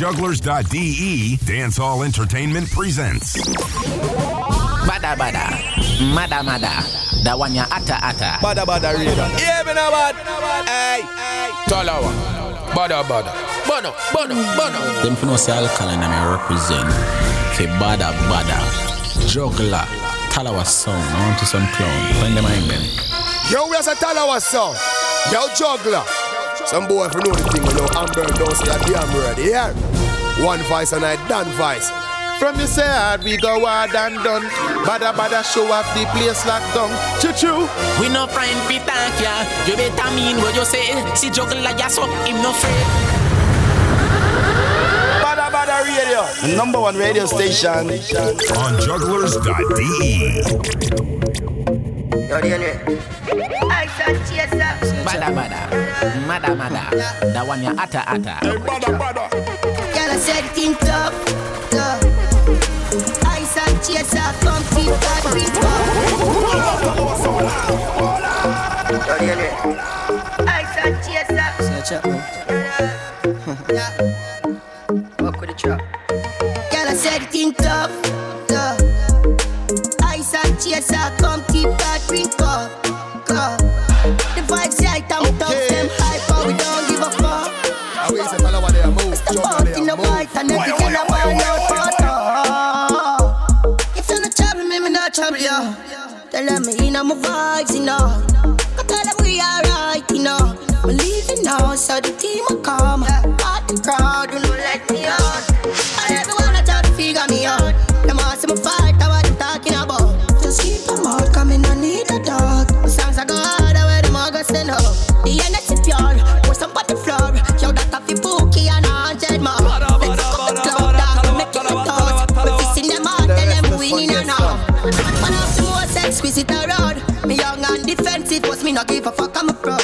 jugglerz.de, Dancehall Entertainment presents. Bada bada, mada mada, that one ya ata ata. Bada bada reader. Yeah, me no bad. Hey, Talawah, bada bada, bono, bono, bono. Them for no say alkaline and I represent. Ke bada bada, juggler, Talawah Sound. I want to some clown. Find them in them. Yo, we are a Talawah Sound. Yo, juggler. Some boy if you know the thing, you know Amber don't say a damn word. Yeah. One voice and I done voice. From you say hard, we go hard and done. Bada bada show off the place locked down. Choo choo. We no friend fi thank ya. You better mean what you say. See juggler ya so him no afraid. Bada bada radio. The number one radio station. On jugglerz.de. Bada bada, mada mada, that one ya ata ata. Girl, I said think tough, tough. Ice and chaser, come keep that beat up. Ice and chaser. Walk with the trap. Girl, I said think tough, tough. Ice and chaser, come keep that my vibes, you know. I tell them we alright, you know. We leaving now, so the team will come. Part the crowd, do not let me out. And everyone I try to figure me out. Them all see me fight, but me not give a fuck, I'm a pro.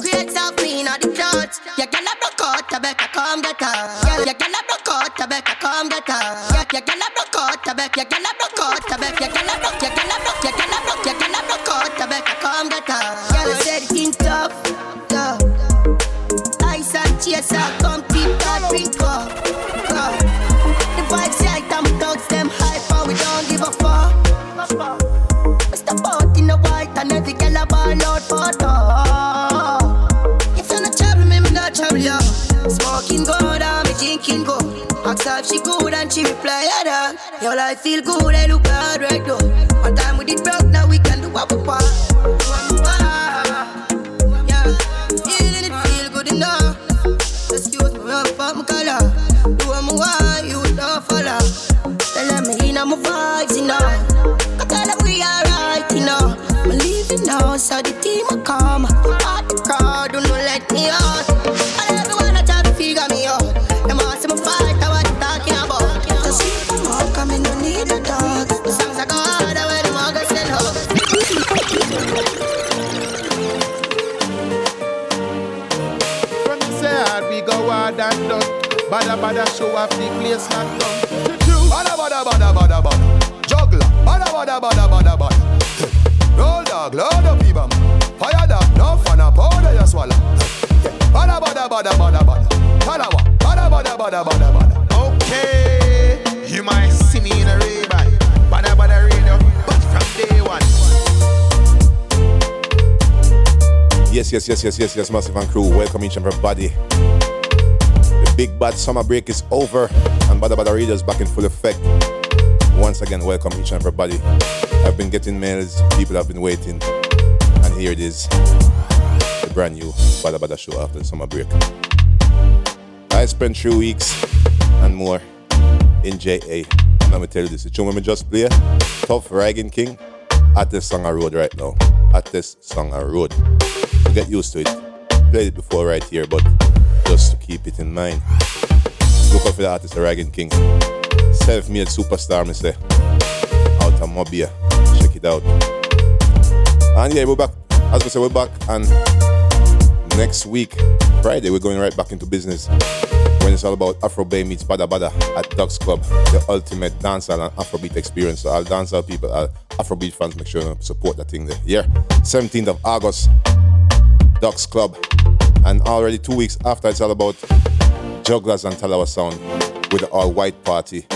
Create some queen of the clouds. Yeah, girl, I broke out, I better come get her. Yeah, girl, I broke out, I better come get her. Yeah, girl, I broke out, I better, yeah, girl, I broke out, I better, yeah, girl, I broke, yeah, girl, I broke, yeah, girl, I broke, yeah, girl, I broke out, I better come get her. She good and she reply, yeah. Your life feel good, I look hard right though. One time we did broke, now we can do what we want. Yeah, feeling it feel good enough. I'm my color. Do what want, you don't follow. Me in my vibes, you know. I tell them we alright, you know. Me leaving now, so the Bada bada show off the place locked down. Choo choo. Bada bada bada bada bada. Juggler. Bada bada bada bada bada. Roll dog, load up even. Fire dog, no fun up, powder you swallow. Bada bada bada bada bada. Talawah. Bada bada bada bada bada. Okay, you might see me in a Ray-Ban, bada bada radio, but from day one. Yes, yes, yes, yes, yes, yes, Massive and crew. Welcome each and everybody. Big bad summer break is over and Bada Bada is back in full effect. Once again, welcome each and everybody. I've been getting mails, people have been waiting, and here it is. The brand new Bada Bada show after the summer break. I spent three weeks and more in JA. And let me tell you this, the tune we just play, Tuff Rygin King, at this song I road right now. At this song I road. So get used to it. Played it before right here, but just to keep it in mind. Look out for the artist, the Rygin King. Self-made superstar, me say. Out of Mobay. Check it out. And yeah, we're back. As we say, we're back. And next week, Friday, we're going right back into business. When it's all about Afro Bay meets Bada Bada at Ducks Club, the ultimate dancehall and Afrobeat experience. So all dancehall people, all Afrobeat fans, make sure to support that thing there. Yeah, 17th of August, Ducks Club. And already two weeks after, it's all about Jugglerz and Talawah Sound with the all white party.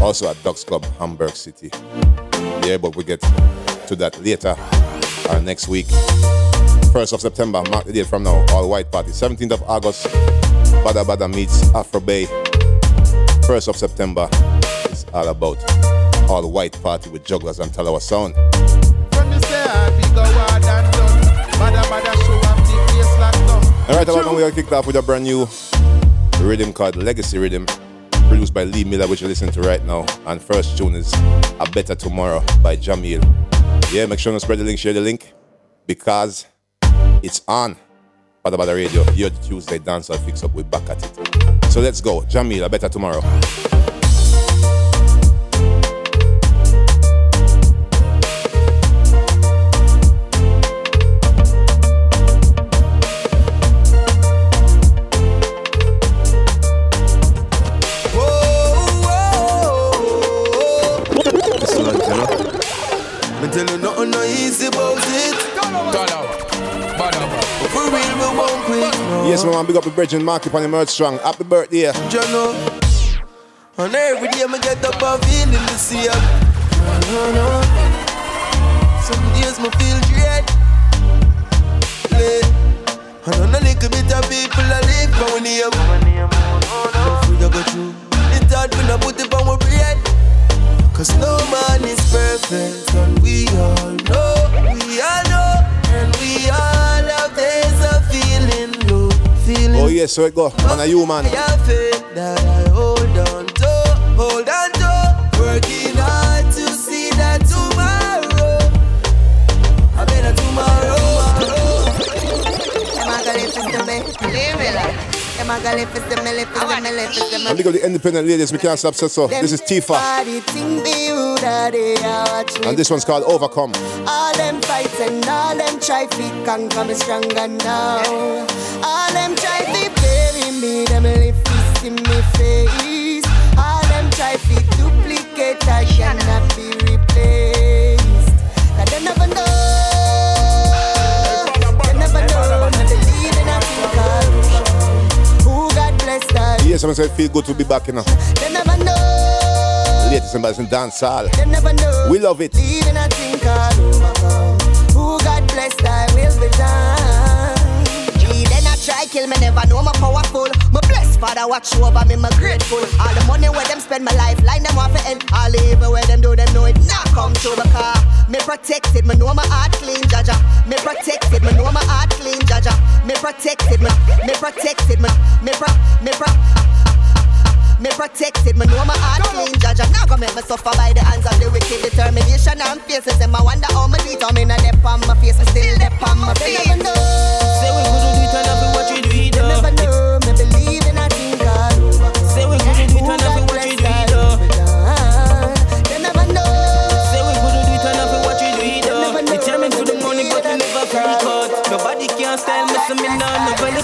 Also at Ducks Club, Hamburg City. Yeah, but we get to that later or next week. 1st of September, mark the date from now, all white party. 17th of August, Bada Bada meets Afro Bay. 1st of September it's all about all white party with Jugglerz and Talawah Sound. Locked down. All right, about now we are kicked off with a brand new rhythm called Legacy Rhythm, produced by Lee Miller, which you're listening to right now. And first tune is A Better Tomorrow by Jahmiel. Yeah, make sure to spread the link, share the link, because it's on. Bada Bada Radio, here Tuesday dance, I'll fix up, we back at it. So let's go. Jahmiel, A Better Tomorrow. My man, big up the bridge and mark it on the merch strong. Happy birthday. Know. And every day me get up and feeling the same. No, no. Some days me feel dread. And on a little bit of people I live for when name. If we go through, it's hard when I put it on my bread. Cause no man is perfect, and we all know, we all know, and we all feeling Oh, yes, so it go. Man, are you, And big up the independent ladies, we can't stop say so. This is Tifa. Body think be rude that they are watch me. And this one's called Overcome. All them fights and all them try to conquer me stronger now. All them try to bury me, them lift in me face. All them try to duplicate, I cannot Yes, I'm saying feel good to be back, you know. They never know. Latest and in dance hall. They never know. We love it. A thing called. Who God bless, I will be done. Try kill me, never know my powerful. My blessed father watch over me, my grateful. All the money where them spend my lifeline, them want to end. All the evil where them do, them know it not come to true. car, me protected, me know my heart clean, Jaja. Me protected, me know my heart clean, Jaja. Me protected, me, me protected, me, me pro, me pro. Me protected, me know my heart clean, Jaja. Now go make me suffer by the hands of the wicked determination and faces. Them I wonder how me do it. I'm in a dip on my face, me still dip on my face. They never know. Say we gonna do it and nothing what you do it They never know. Me believe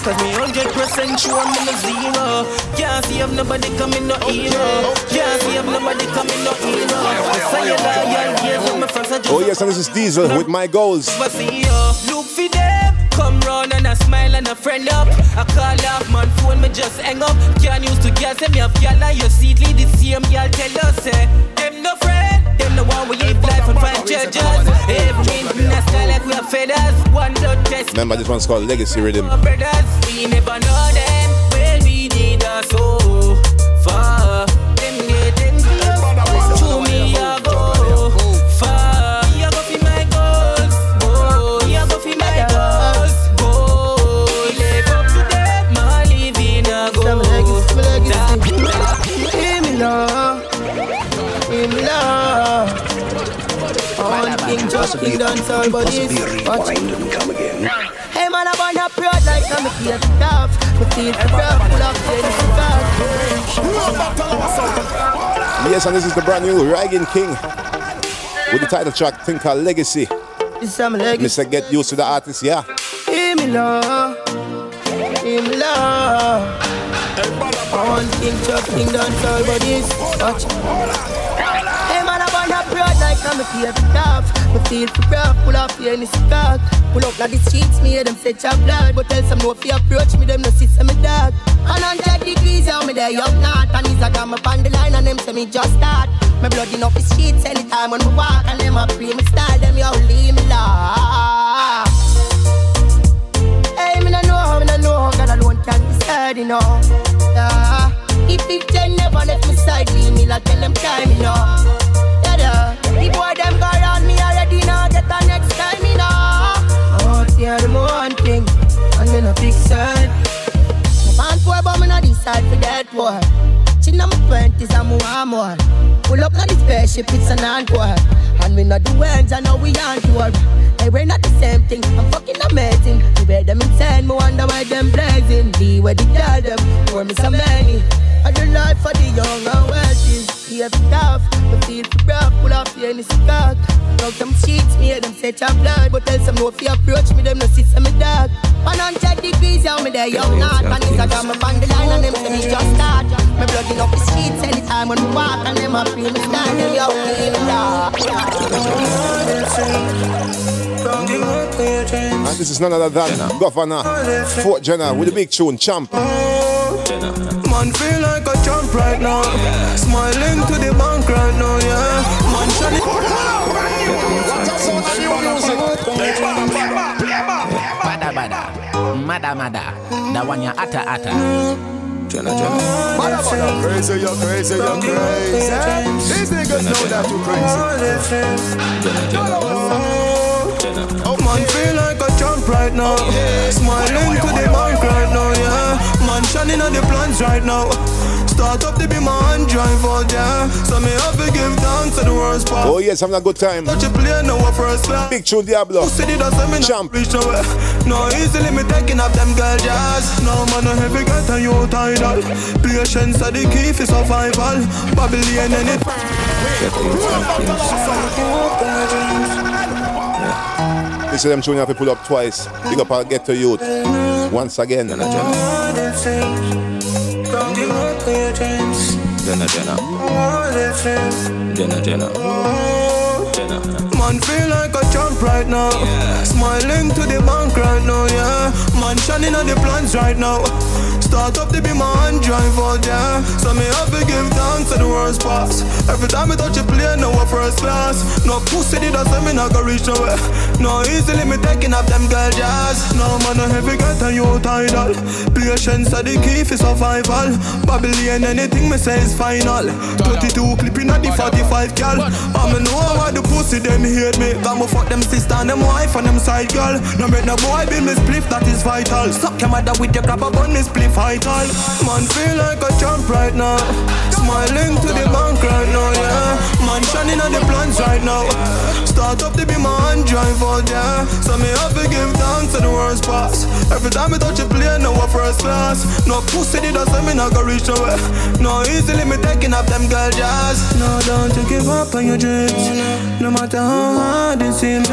Cause me hundred percent sure I'm in a zero Can't see if nobody coming no hero Can't see if nobody coming no hero Say you loyal, yeah, so my friends are just Oh, yes, and this is Deizzle with my goals. never see ya. Look for them. Come round and I smile and a friend up. I call off man phone, me just hang up. Can't use to girl, me have girl and your seat lead the same girl tell us say them no friend. Them the one we live life and find judges. Every in sky like we are feathers. One blood test. Remember, this one's called Legacy Rhythm. Brothers, we never know them. Well, we did us so far. On King Justin dance all bodies. Watch Hey man, I wanna proud like I'm a kid tough. Me feel for rough, pull up ten Yes, and this is the brand new Rygin King with the title track, thing called Legacy. This some legacy. Mr. Get Used to the Artist, yeah. Hear me now, hear me now. On King Justin dance all bodies. Watch. Hey man, I wanna proud like I'm a kid tough. Me feel for rough, pull up here the stock. Pull up like the streets, me hear them say chop blood. But tell some no you approach me, them no see some me dark. And hundred degrees there young not And he's a got me on the line and them say me just start. Me blood in up the streets anytime when we walk. And them a pray me style, them yo leave me laugh Hey, me no know, me no know. God alone can decide, you know. Yeah. If it never left me side, leave me like tell them time, you know. Yeah, The boy them go fix Man poor but me no decide for that boy. Chin on my twenties and me want more Pull up na the spaceship, it's an encore And me not do ends, I know we on tour Hey, we're not the same thing, I'm fucking amazing. You wear them insane, me wonder why them blazing. Be where the girl them, for me so many I do life for the young and wealthy Here tough, me feel for rough Pull off the any cock Out them sheets, me hear them set your blood. But tell some no if you approach me, them no see some dog 100 degrees, yeah, me there young not. And it's a got me on the line and them say me just start. Me blood in up the streets anytime when we walk And them a free me stand, them yo, leave me And this is none other than Govana Fort Jenner with the big tune, Champ. Man feel like a champ right now. Smiling to the bank right now, yeah. Man shining. Bada bada, mada mada, that one ya ata ata. Jenna, Jenna. Bada bada, crazy, you're crazy, you're crazy. These niggas know that you're crazy. Oh, man feel like a champ right now. Oh, Smiling to the bank right now, yeah. Man shining on the plans right now. Start up to be my hand drive out there. So me have to give thanks to the worst part. Oh yes, having a good time. Touch a plane now first class. Big tune Diablo. Who said it doesn't mean Champ. reach nowhere? Eh. No easily me taking up them girl jazz. No man a heavy get and you tidal. Patience are the key for survival. Babylon and it. Listen them tune you have to pull up twice. Big up our get to youth. Once again. Jenna, Jenna. Jenna, Jenna. Jenna. Man feel like a champ right now. Smiling to the bank right now, yeah. Man shining on the plans right now. Start up to be my hand drive out, yeah. So me have to give thanks to the worst pass. Every time I touch a plane, now a first class. No pussy did I say me not go reach nowhere. No easily me taking up them girl jazz. No man no heavy get and you tidal. Patience are the key for survival. Babylon anything me say is final. 32 clipping at the 45 gal. I'ma know why the pussy them hate me. Got me fuck them sister and them wife and them side girl. No make no boy be me spliff that is vital. Suck your mother with your grab up on me spliff vital. Man feel like a champ right now. Smiling to the bank right now, yeah. Man shining on the plans right now. Start up to be my hand drive out, yeah. So me have to give thanks to the worst pass. Every time I touch a plane, now a first class. No pussy did I say me not go reach nowhere. No easily me taking up them girl jazz. No, don't you give up on your dreams. No matter how hard it seems.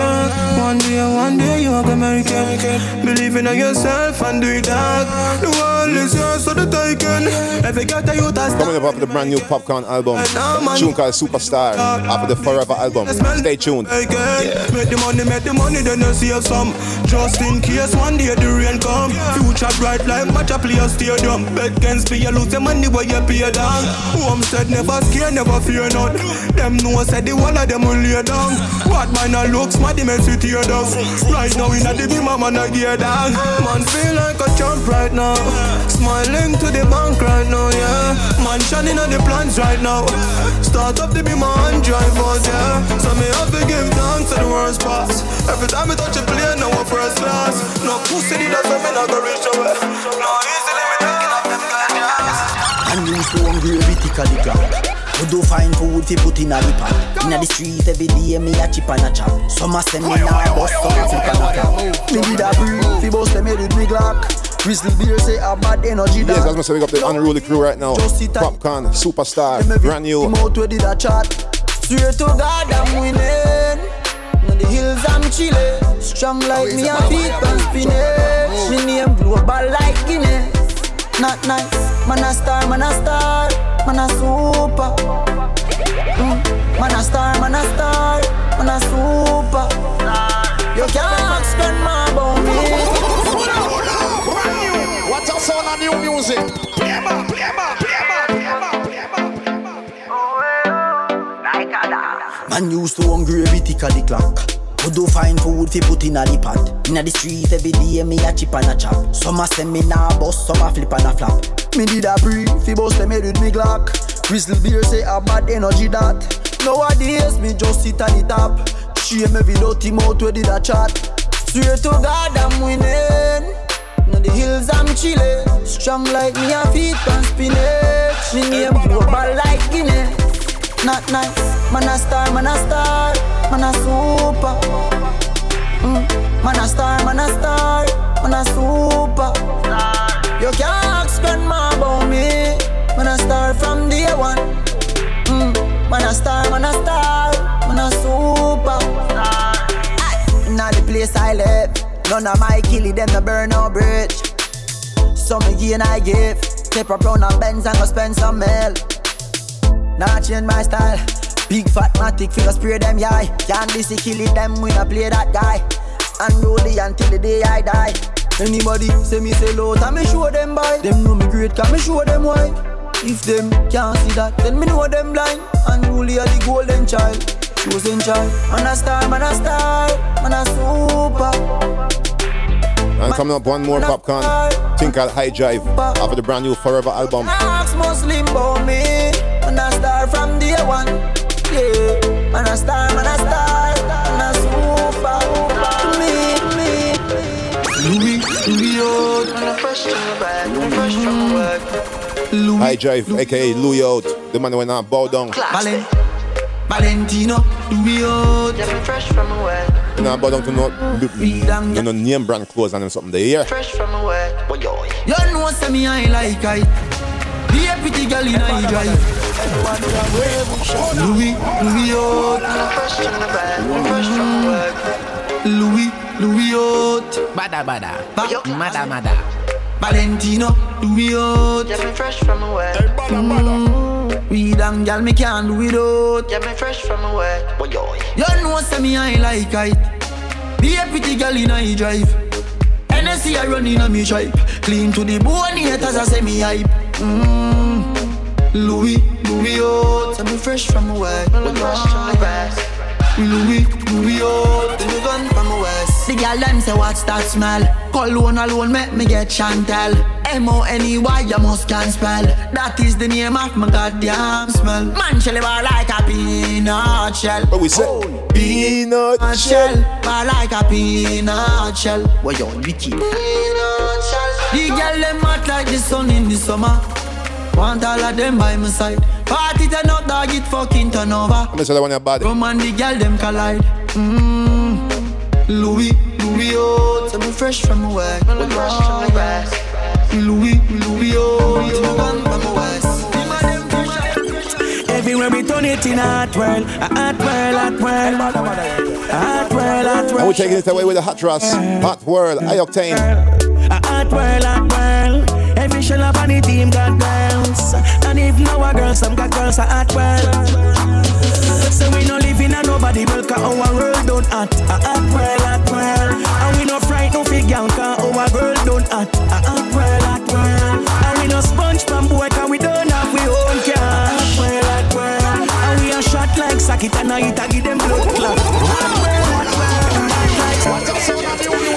One day, one day you are gonna make it. Believe in yourself and do it that. The world is yours, so the taken. Every get a youth has Coming up after the brand new Popcaan album. Tune called Superstar. After the Forever album. Stay tuned. Yeah. Make the money, make the money, then you save some. Just in case one day the rain come. Future bright like match a play a stadium. Bet against play, you lose the money where you pay down. Home said never scare, never fear none. Them know said the one of them will lay down. What man a looks, my demons with tear down. Right now in a the beam, man a gear down. Man feel like a champ right now. Smiling to the bank right now, yeah. Man shining on the plans right now. Start up to be my hand drive yeah. So me have to give thanks to the worst pass. Every time I touch a plane, now a first class. No pussy, that's why me not reach nowhere. No easily me taking up them jazz. And you stone gravy thick a the ground. You do fine food fi put in a pan. Inna the street every day me a chip and a chop. Some a send me nah bust some flip and a cap. Me did a breathe fi bust them head with me Glock. Grizzly beer say a bad energy Yes, that's myself. Big up the unruly crew right now. Popcaan, Superstar, brand new. Him out did a chat. Swear to God I'm winning. In the hills I'm chillin'. Strong like me and feet and spinach. Me name global like Guinness. Not nice, man a star, man a star, man a super. Mm. Man a star, man a star, man a super. You can't ask grandma a new music. Play ma, play ma, play ma, play ma, play ma, Man used to hungry every tick of the clock. Could do fine food fi put in a the pot. Inna the streets every day me a chip and a chop. Some a send me nah bust, some a flip and a flap. Me did a brief fi bust them head with me Glock. Crystal beer say a bad energy that. Nowadays me just sit on the top. Shame every dirty mouth where did a chat. Swear to God I'm winning. Now the hills I'm chillin' Strong like me a feet on spinach Me name global like Guinness Not nice, man a star, man a star man a super. Mm, man a star, man a star, man a super. You can't ask grandma about me. Man a star from day one. Mm, man a star, man a star, man a super. Inna the place I live, none of my killie them no burn no bridge. Some again I give, Step up brown and Benz and go spend some mail. Not change my style. Big fat matic figure spray them yeah. Can't be kill it them when I play that guy. And Unruly until the day I die. Anybody say me say low, time me show them by. Them know me great, can me show them why. If them can't see that, then me know them blind. And Unruly are the golden child, chosen child. Man a star, man a star, man a super. And coming up, one more Popcaan. Think I'll high drive after the brand new Forever album. Ask Muslim about me, man a star from day one yeah. Man a star, man a star, man a super. Me, me. Louis, Louis out. Man a fresh from back, fresh from work. Louis, High Drive, aka Louis out. The man went out bow down. Valen, Valentino, Louis out. Yeah, fresh from work. You know, bow down to no, you know, name brand clothes and something there, yeah? Fresh from work. Boy, yo. You know, say me I like I. Be a pretty girl in a drive. Louis, Louis Haute. Louis, Louis Haute. Bada bada. Mada mada. Valentino, Louis Haute. Yeah, me fresh from away. Mm. Weed and gal me can't do without. Yeah, me fresh from away. You know say me I like it. Be a pretty girl in a drive. NSC I run in a me tripe. Clean to the bone, haters I say me hype. Mm. Louis, Louis out. Tell me fresh from the west. Well, fresh from the west. Louis, Louis oh, out. Then you gone from the west. The girl them say what's that smell? Cologne alone make me get Chantel. M-O-N-E-Y, you must can spell. That is the name of my goddamn smell. Man, shell bar like a peanut shell. What we say? Oh, peanut shell. Bar like a peanut shell. What you wicked? Peanut shell. The girl them hot like the sun in the summer. Want all of them by my side. Party turn up, dog, it fucking turn over. I'm gonna that one your body. Come and the girl them collide. Mmm. Louis, Louis, oh, tell me fresh from my work. Well, fresh from my west. Louis, Louis, oh, tell me gone from my west. Everywhere we turn it in hot world, a hot world, hot world, hot world, hot world. And we're taking it away with the hot Ross, hot world, I-Octane. A hot world, hot world. Up on the team got girls. And if no a girls, some got girls are at well. So we no live in a nobody will cause our world don't. A act well, act well. And we no fright no figure cause our girl don't. A act well, act well. And we no sponge from boy cause we don't have we own cash. Act well, act well. And we a shot like socket and I eat a give them blood clot. Act well, act well.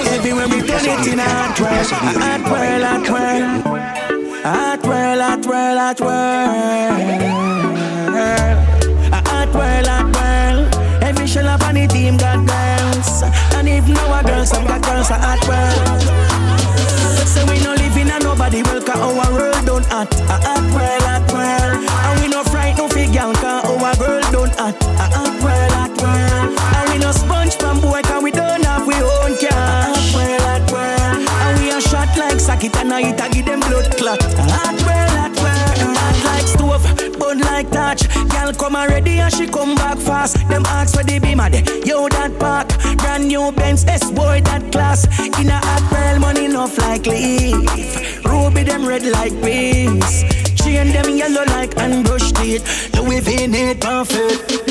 Everywhere we turn it in act well, act well, act well. At world, at world, at world. At world, at world. Every shell up on the team got girls. And if no a girl, some got girls at world. So we no live in a nobody will cause our world don't act. At world, at world. And we no fright no figure cause our girl don't act. At world, at world. And we no sponge from boy cause we don't have we own cash. At world, at world. And we a shot like socket and I eat give them blood clot. Already and she come back fast. Them ask for the beamer, de. yo that park, brand new Benz, S boy that class. In a hot well, money enough like leaf. Ruby them red like peace. Chain them yellow like unbrushed teeth. Louis V need perfect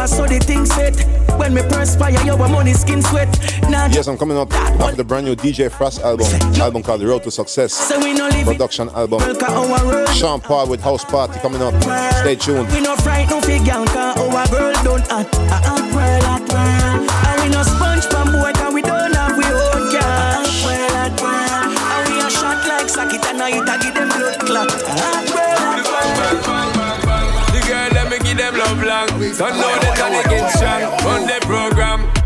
I saw the thing set. When me perspire, yo, my money skin sweat. Nah, Yes, I'm coming up after the brand new DJ Frass album, album called The Road to Success, so we no live it. production album. Well, 'cause Sean Paul with House Party coming up. Stay tuned. We no fright, no figure, cause our girl don't act, act, act well, act well. And we no sponge from boy, cause we don't have we own cash. Well, act well. And we a shot like socket and I hit a give them blood clot. Act well, act well. The girl let me give them love long. Don't know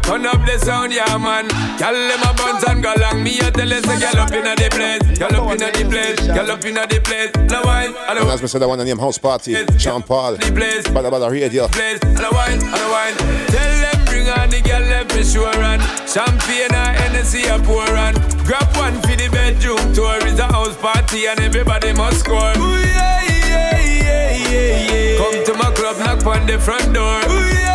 turn up the sound, yeah man. Girl them a buns and go long. Me a tell you say, girl up inna the place, girl up inna the place, girl up inna the place. Now wine, I And don't as we said, I want to name House Party, Sean Paul, the place. Bada Bada Radio. place. And a wine, and a wine. Tell them bring on the girl them for sure and champagne and Hennessy a pour and grab one for the bedroom tour. It's a house party and everybody must score. Ooh, yeah, yeah, yeah, yeah, yeah. Come to my club, knock on the front door. Ooh, yeah,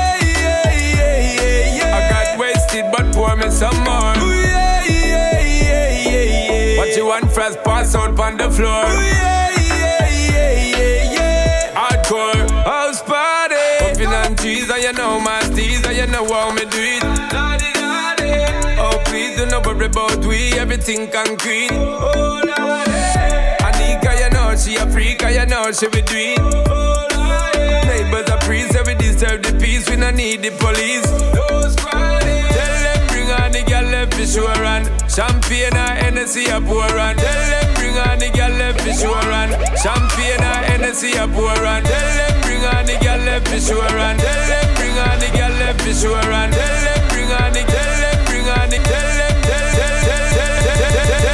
pour me some more. Ooh, yeah, yeah, yeah, yeah, yeah. What you want, fast pass out on the floor. Ooh, yeah, yeah, yeah, yeah, yeah. Hardcore house party. Puffing on trees, and you know my steez, and you know how me do it. Oh, please do not worry about we, everything concrete. Oh. Anika, you know she a freak, you know she be do it. Oh. Neighbors are priests, we deserve the peace, we no need the police. Those squaddies. Them on the girl left for sure and champagne and Hennessy a pour and tell them bring on the girl left for sure and champagne and Hennessy a pour and tell them bring on the girl left for sure and tell them bring on the girl left for sure and tell them bring on the tell them bring on the tell them tell tell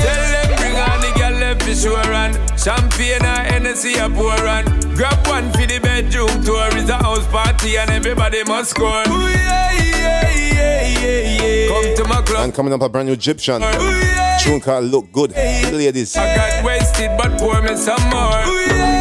tell them bring on the girl left for sure and champagne and Hennessy a pour and grab one for the bedroom tour is a house party and everybody must score. Ooh, yeah, yeah, yeah, yeah, yeah. Come to my club. And coming up a brand new Gyptian Ooh, yeah, tune called Look Good. Ladies. I got wasted, but pour me some more. Ooh, yeah, yeah,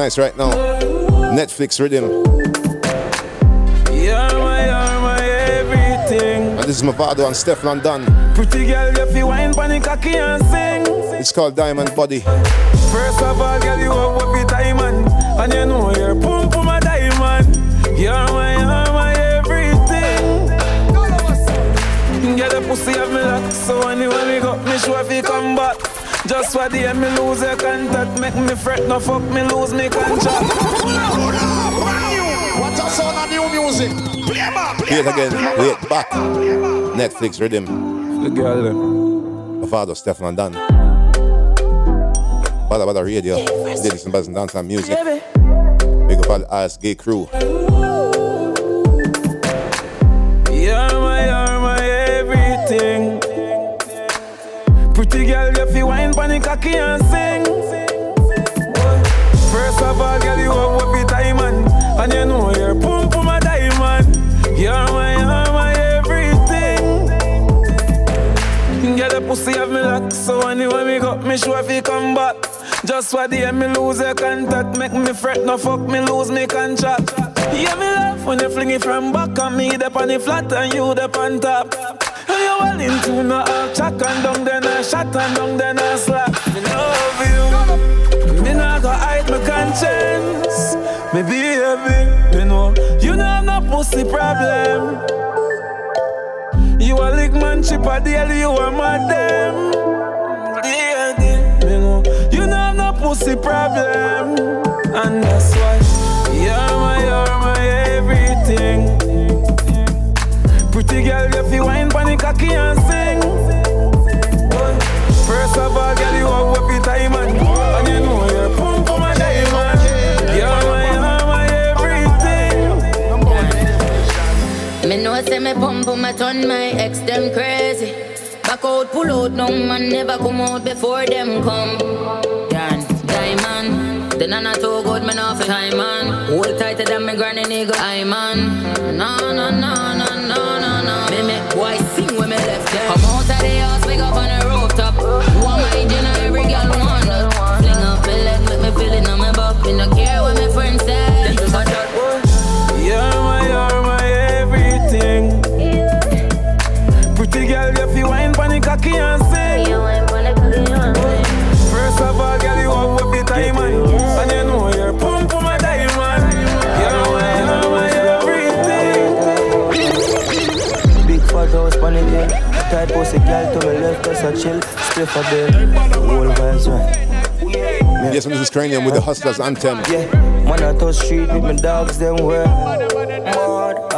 nice right now. Netflix rhythm. you're my, you're my everything. And this is Mavado and Stefflon Don. Pretty girl, you feel wine panic cocky and sing. It's called Diamond Body. First of all, girl, you up with diamond, and you know you're pum pum a diamond. You're my, you're my everything. Get the pussy of me lock, so anywhere me go, me sure if you come back. Just what the me lose your contact, make me fret, no fuck me lose me contract. What a sound of new music. Play back, Play it again. Play it back. Netflix rhythm. The girl, them. father, Stefflon Don. Bada Bada Radio, ladies and brothers and dance and music. Big up all Ice Gay crew. And sing. First of all, girl, you have what time and and you know you're pum pum a diamond. You're my, you're my everything. Girl, the pussy have me lock, so anywhere me go, me sure if you come back. Just for the me lose your contact, make me fret, no fuck me lose me contract. Yeah, me love when you fling it from back and me the on the flat and you the on top. And you well into no half chat and down then I shot and down pussy problem. You a lick man chip a deal, you a madam. Yeah, know you know have no pussy problem, and that's why you're my, you're my everything. Pretty girl, you feel wine the cocky and my turn my ex them crazy. Back out, pull out, no man never come out before them come. Dan, diamond. Then I'm too good, man off time man. Hold tighter than me granny nigga, I man. No, no, no, no, no, no, no. Me make boy Tight oh, pussy girl to my left, cause I chill. Spliff a bill. Whole vibes right. Yes, and this is Kranium with the Hustlers Anthem. Yeah, man I touch street with my dogs them well.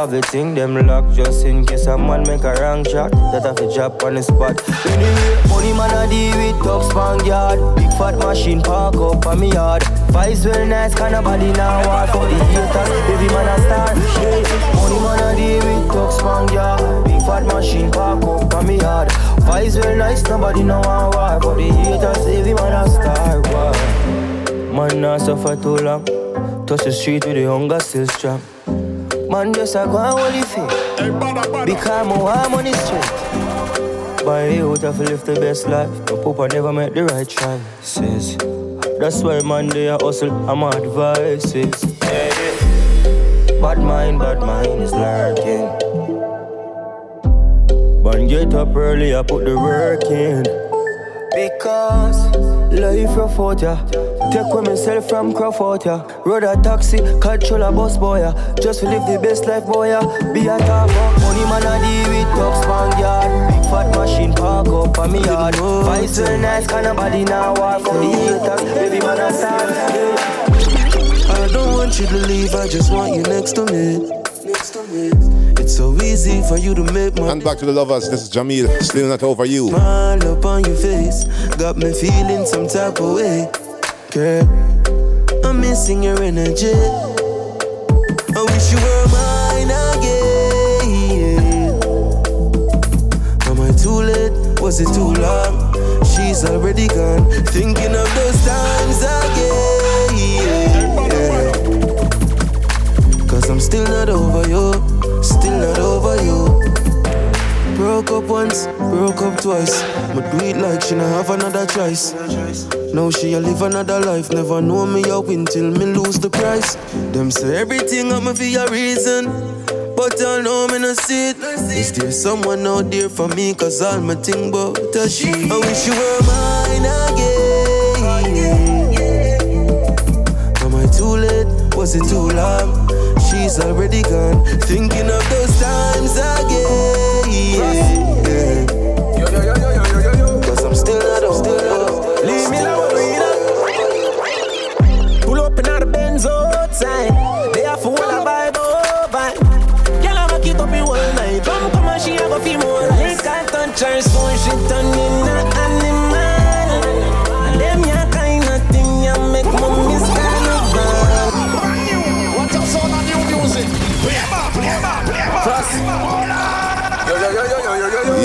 Mad, everything them lock just in case a man make a wrong shot. That have a drop on the spot. Anyway, money man I deal with top span yard. Big fat machine park up on me yard. Vibes well nice, kinda body now war for the haters. Baby man a star. Money man I deal with top span yard. Big fat machine park up on me yard. Vibes well nice, nobody know war for the haters. Baby man a star. War. Man not suffer too long. Touch the street with the hunger still strong. Man just a go and hold it fit. Because more harm on the street. By youth have to live the best life. But Papa never make the right choices. That's why man they a hustle. I'm advices. Yeah, yeah. Bad mind, bad mind is lurking. Man get up early, I put the work in. Because life rough out ya. Take with myself from Crawford yeah. Road a taxi, control a bus boy yeah. Just to live the best life boy yeah. Be a top up, money man I deal with top span yard. Big fat machine park up on me yard. Vice well nice, kinda body now war for the haters. Baby man a start. I don't want you to leave, I just want you next to me. Next to me. It's so easy for you to make my And back to the lovers, this is Jahmiel, still not over you. smile up on your face. Got me feeling some type of way. Girl, I'm missing your energy. I wish you were mine again. Am I too late? Was it too long? She's already gone. Thinking of those times again. Cause I'm still not over you. Still not over you. Broke up once, broke up twice. But do it like she not have another choice. Now she a live another life. Never know me a win till me lose the price. Them say everything up me for a reason. But I know me no see it. Is there someone out there for me? Cause all my think about a she. I wish you were mine again. Am I too late? Was it too long? She's already gone. Thinking of those times again.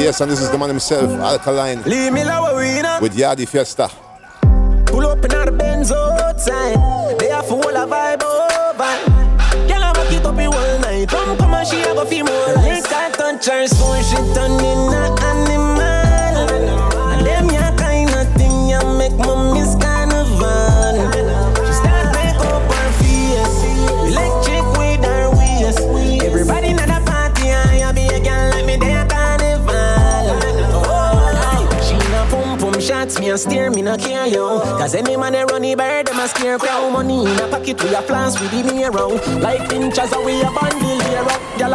Yes, and this is the man himself, Alkaline with Yaadie Fiesta. Pull up in the Benzo. She a go feel more. Like I touch her spoon, she turn in a animal. And them ya kind of thing ya make me miss carnival. She start make up her face. Electric with her waist. Everybody in the party, I be a girl like me there carnival. Oh, she na pum pum shots, me a steer, me no care yo. Cause any man they run the bird, them a scare crow. Money in a pocket, we a plans with the mirror. Like inches away a bundle here.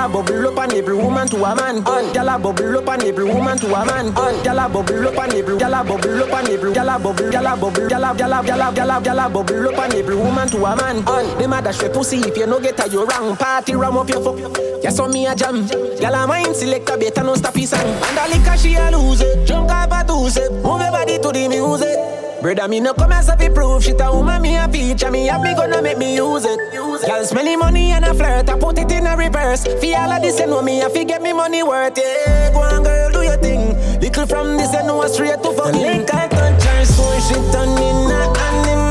Gyal a bubble up and every woman to a man. Gyal a bubble up and every woman to a man. Gyal a bubble up and every gyal a bubble up and every gyal a bubble gyal a bubble gyal a gyal a gyal a gyal a bubble up and every woman to a man. Them a dash for pussy if you no get a you wrong. Party ram up your fuck. Yes, on me a jam. Gyal a mind select a better no stop his song. And a liquor she a lose it. Drunk up a two step. Move your body to the music. Brother, me no come as a prove shit a woman me a feature me have me gonna make me use it. Girl smelly money and a flirt, I put it in a reverse. Fi all of this you know me, I fi get me money worth. Yeah, go on girl, do your thing. Little from this you know straight to fucking. Link I touch her, so she turn in a animal.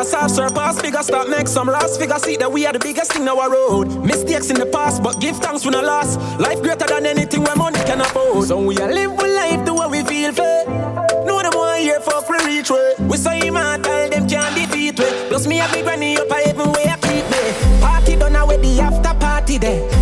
Blast off, surpass figure, start make some last figure. See that we are the biggest thing now our road. Mistakes in the past, but give thanks for the loss. Life greater than anything where money can afford. So we are live with life the way we feel fair. No them want here fuck we reach way. We so immortal, them can't defeat we. Plus me have me granny up a heaven way I keep me. Party done with the after party there.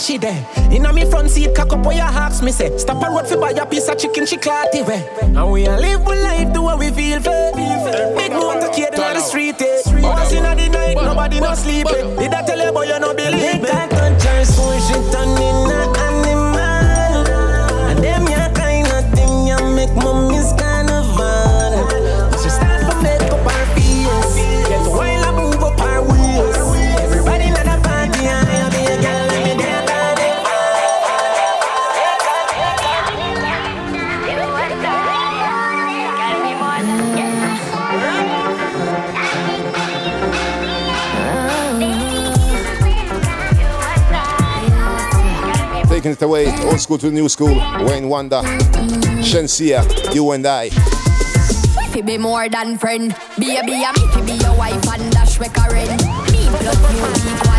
She there. Inna me front seat cock up where your hawks me say. Stop a road fi buy a piece of chicken she clarty way. And we a live with life the way we feel fair. Big motor kid in the street eh. Us inna the night nobody no sleep eh. Did I tell you boy you no believe me? That touch her spoon she turn in Taking it away, old school to new school. Wayne Wonder, Shenseea, you and I. We fi be more than friend. Be a be a me fi be your wife and dash we current. Me plus you equal.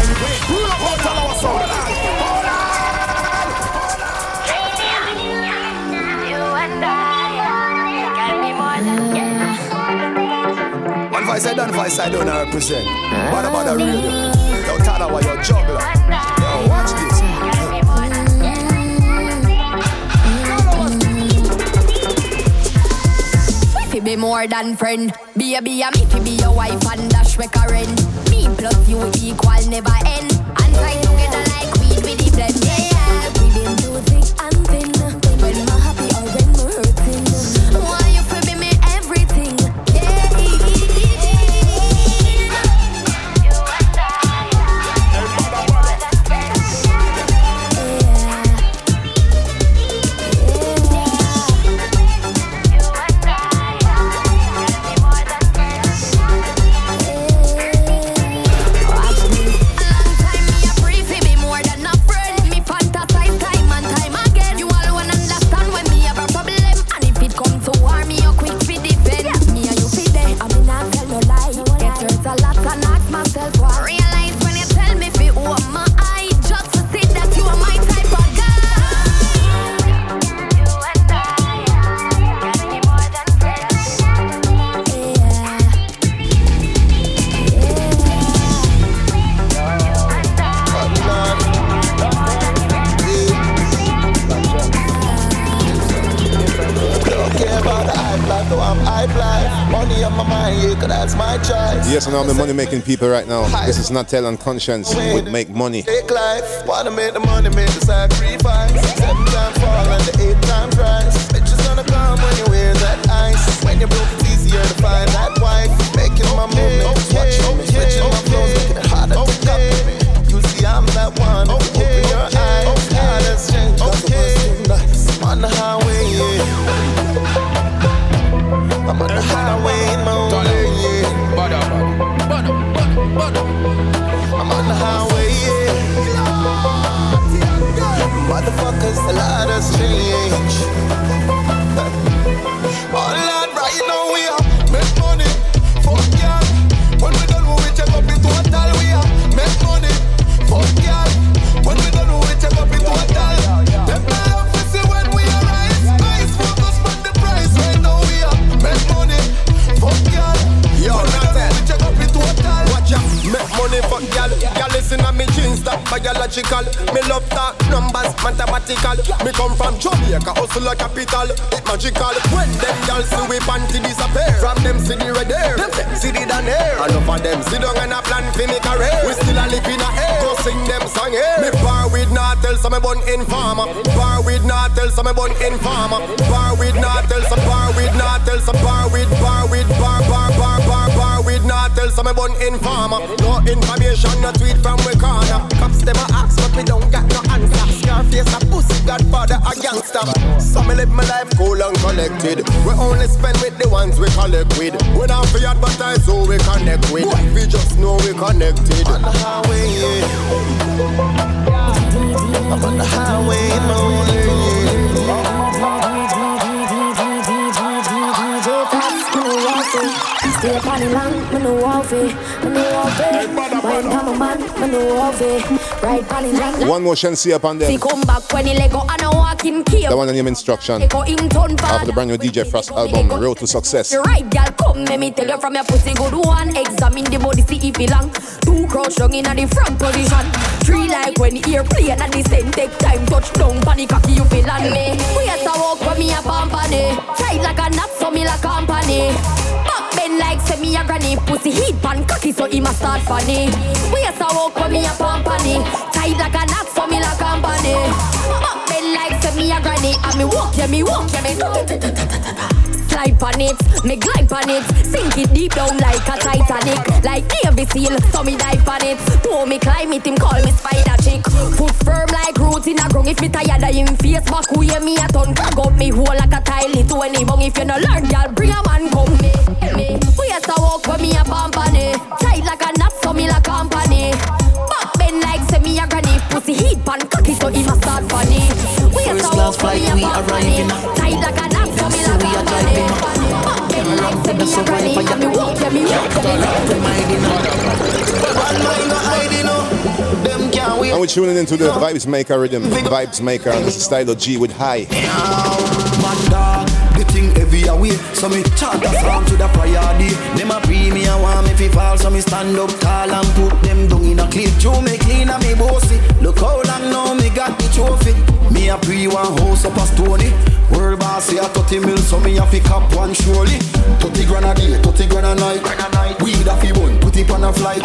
One voice I done, voice I don't represent. What about the radio? Yo, Tana, why you juggler? Yo, watch this. Be more than friend. Be a be a me fi be your wife and dash we current. Me plus you equal never end. And fight together know I'm the money making people right now. This is Natel on Konshens. Would make money. Take life. Wanna make the money, make the sacrifice. Seven times fall and the eight times rise. Bitches gonna come when you wear that ice. When you're broke, it's easier to find that wife. Making my watching me. Switching my flows, making it harder to me. You see, I'm that one. a lot has changed. Biological. Me love that numbers, mathematical. Me come from Jamaica, hustle like capital. It magical. When them gal see we panty disappear, from them see the red hair, them see the down hair. All of them sit down and a plan for me career. We still a live in a air. Go sing them song here. Me bar with natal, so me bun informer. Bar with natal, so me bun informer. Bar with natal, so bar with natal, so bar with bar with natal, so me bun informer. No information, no tweet from we corner. Cops them a ask, but we don't got no answer. Scarface a pussy, Godfather a gangster. So me live my life cool and collected. We only spend with the ones we collect with. We don't fi advertise who we connect with. We just know we connected. On the highway, yeah. On the highway, Stay upon the long, me no want fi, me no want fi. Wine pa my man, me no want fi. Ride pon the long, One more Shensi up on Fi them. come back when he Lego and a walking cave. That one on your instruction. Echo in turn Off the brand new DJ Frass album, Road to Success. The right girl come, let me tell you from your pussy good one. Examine the body, see if it long. Two crouch down in the front position. Three like when the ear play and the same take time. Touch down, panic cocky you feel on me. We have to walk when me a company. Tight like a knot, so me like company. Like say me a granny. Pussy heat pan cocky, so he must start funny. We to walk when me a company. Tight like a knot, so me like company. Back bend like a granny. And me walk, yeah, me walk, yeah, me slide on it, me glide on it, sink it deep down like a Titanic, like Navy SEAL, so me dive on it. Oh, me climb it, him call me spider chick. Foot firm like roots in a ground. If me tired of him face back, who hear me a ton crack up me hole like a tile it to any bung. If you no learn, girl, bring a man come me. me. We to walk when me a company, tight like a knot, so me like company. Back bend like me a granny, pussy heat pan cocky, so he must start funny. We have to walk when me a company, tight like a knot, so me like company. Back bend like say me a granny, and me walk, yeah me walk, yeah me And we're tuning into the Vibes Maker rhythm, Vibes Maker, and this is Stylo G with High. Mad dog, the thing heavy away. So me chant a song to the prior day. Them a pre fi fall, so me stand up tall and put them down in a clip. Joe me clean and me bossy. Look how long now me got the trophy. Me a pre one house up a stony. World boss say a 30 mil, so me a fi cap one surely. 30 grand a day, 30 grand a night. Weed a fi bun, put it on a flight.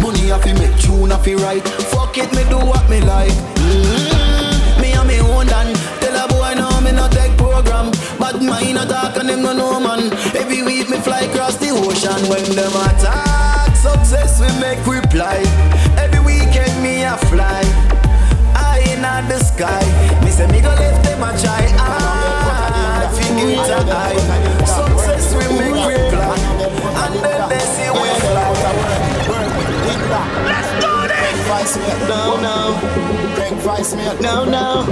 Money a fi make, tune a fi write. Fuck it, me do what me like. Mm-hmm. Me a me own done. Tell a boy now me no take program. But mine a talk and them no know man. Every week me fly across the ocean. When them attack, success we make reply. Every weekend me a fly. I in the sky. Me say me go left them a try. I figure it a high. Success we make reply. And then they see we fly. Let's do this. Vice me down now. Qraig vice me down now.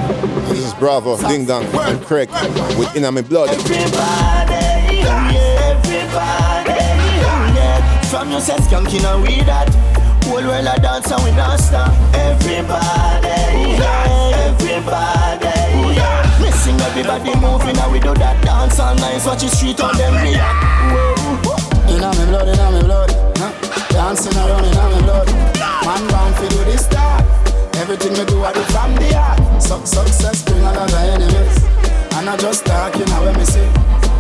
This is Bravo, Ding Dong, and Qraig with In My Blood. Everybody, yeah, everybody, yeah. From you say skanking and we that. Whole world a dance and we not stop. Everybody, yeah, everybody, yeah. Me sing everybody moving and we do that dance all night. Watch the street on them react. Whoa. Inna me blood, inna me blood. Huh? Dancing around inna me blood. Man born fi do this start. Everything me do I do from the heart. Suck success bring another enemies. And I just talking now when me say.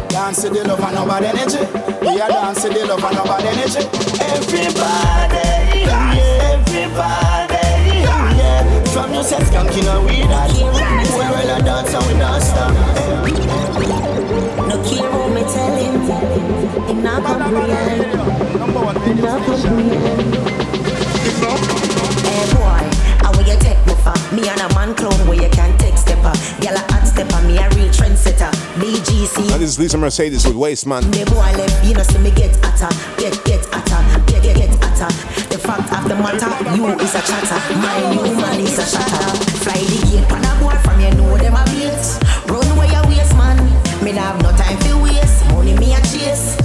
Dance the love and nobody energy. We are dance to the love and nobody energy. Everybody, yeah, everybody, yeah. From you say skanking and we that. Whole world a dance and we not stop. No care what me tell him. Him not comprehend. Him not comprehend. Hey boy, how will you take me? Me and a man clone where you can take stepper. Girl a hot stepper, me a real trendsetter. BGC. Now this is Lisa Mercedez with Waste Man. Me boy left, you know see me get hotter, get get hotter, get get get hotter. The fact of the matter, you is a chatter, my new man is a chatter. Fly the gate, pan a boy from you know them a beat. Run away your waste man, me nah have no time for waste. Money me a chase.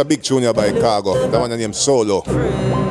Listen Big Tune by Khago. That one named Solo.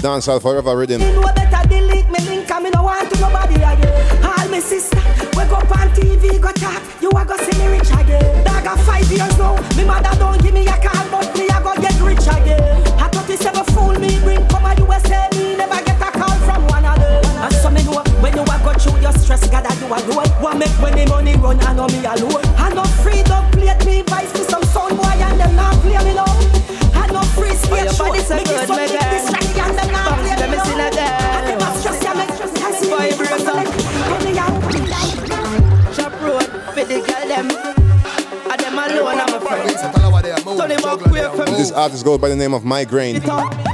Dancehall forever rhythm. Me know better delete me link and me no want to nobody again. All me sister, we go on TV, go talk, you a go see me rich again. Dog a five years now, me mother don't give me a call, but me a go get rich again. I thought this ever fool me, bring come a USA, me never get a call from one of them. And so me know when you a go through your stress, God a do a do What make when the money run, I know me alone. I know free don't plate me vice for some sound boy and them not play me now. I know free stage your body so good, my girl. distraction and them not Bounce, let me me see that girl. And them a stress ya, make stress ya, see me. Vibrate Chop road for the girl them. And them alone, I'm a friend. Tony Buck, queer from This artist goes by the name of Mygrain.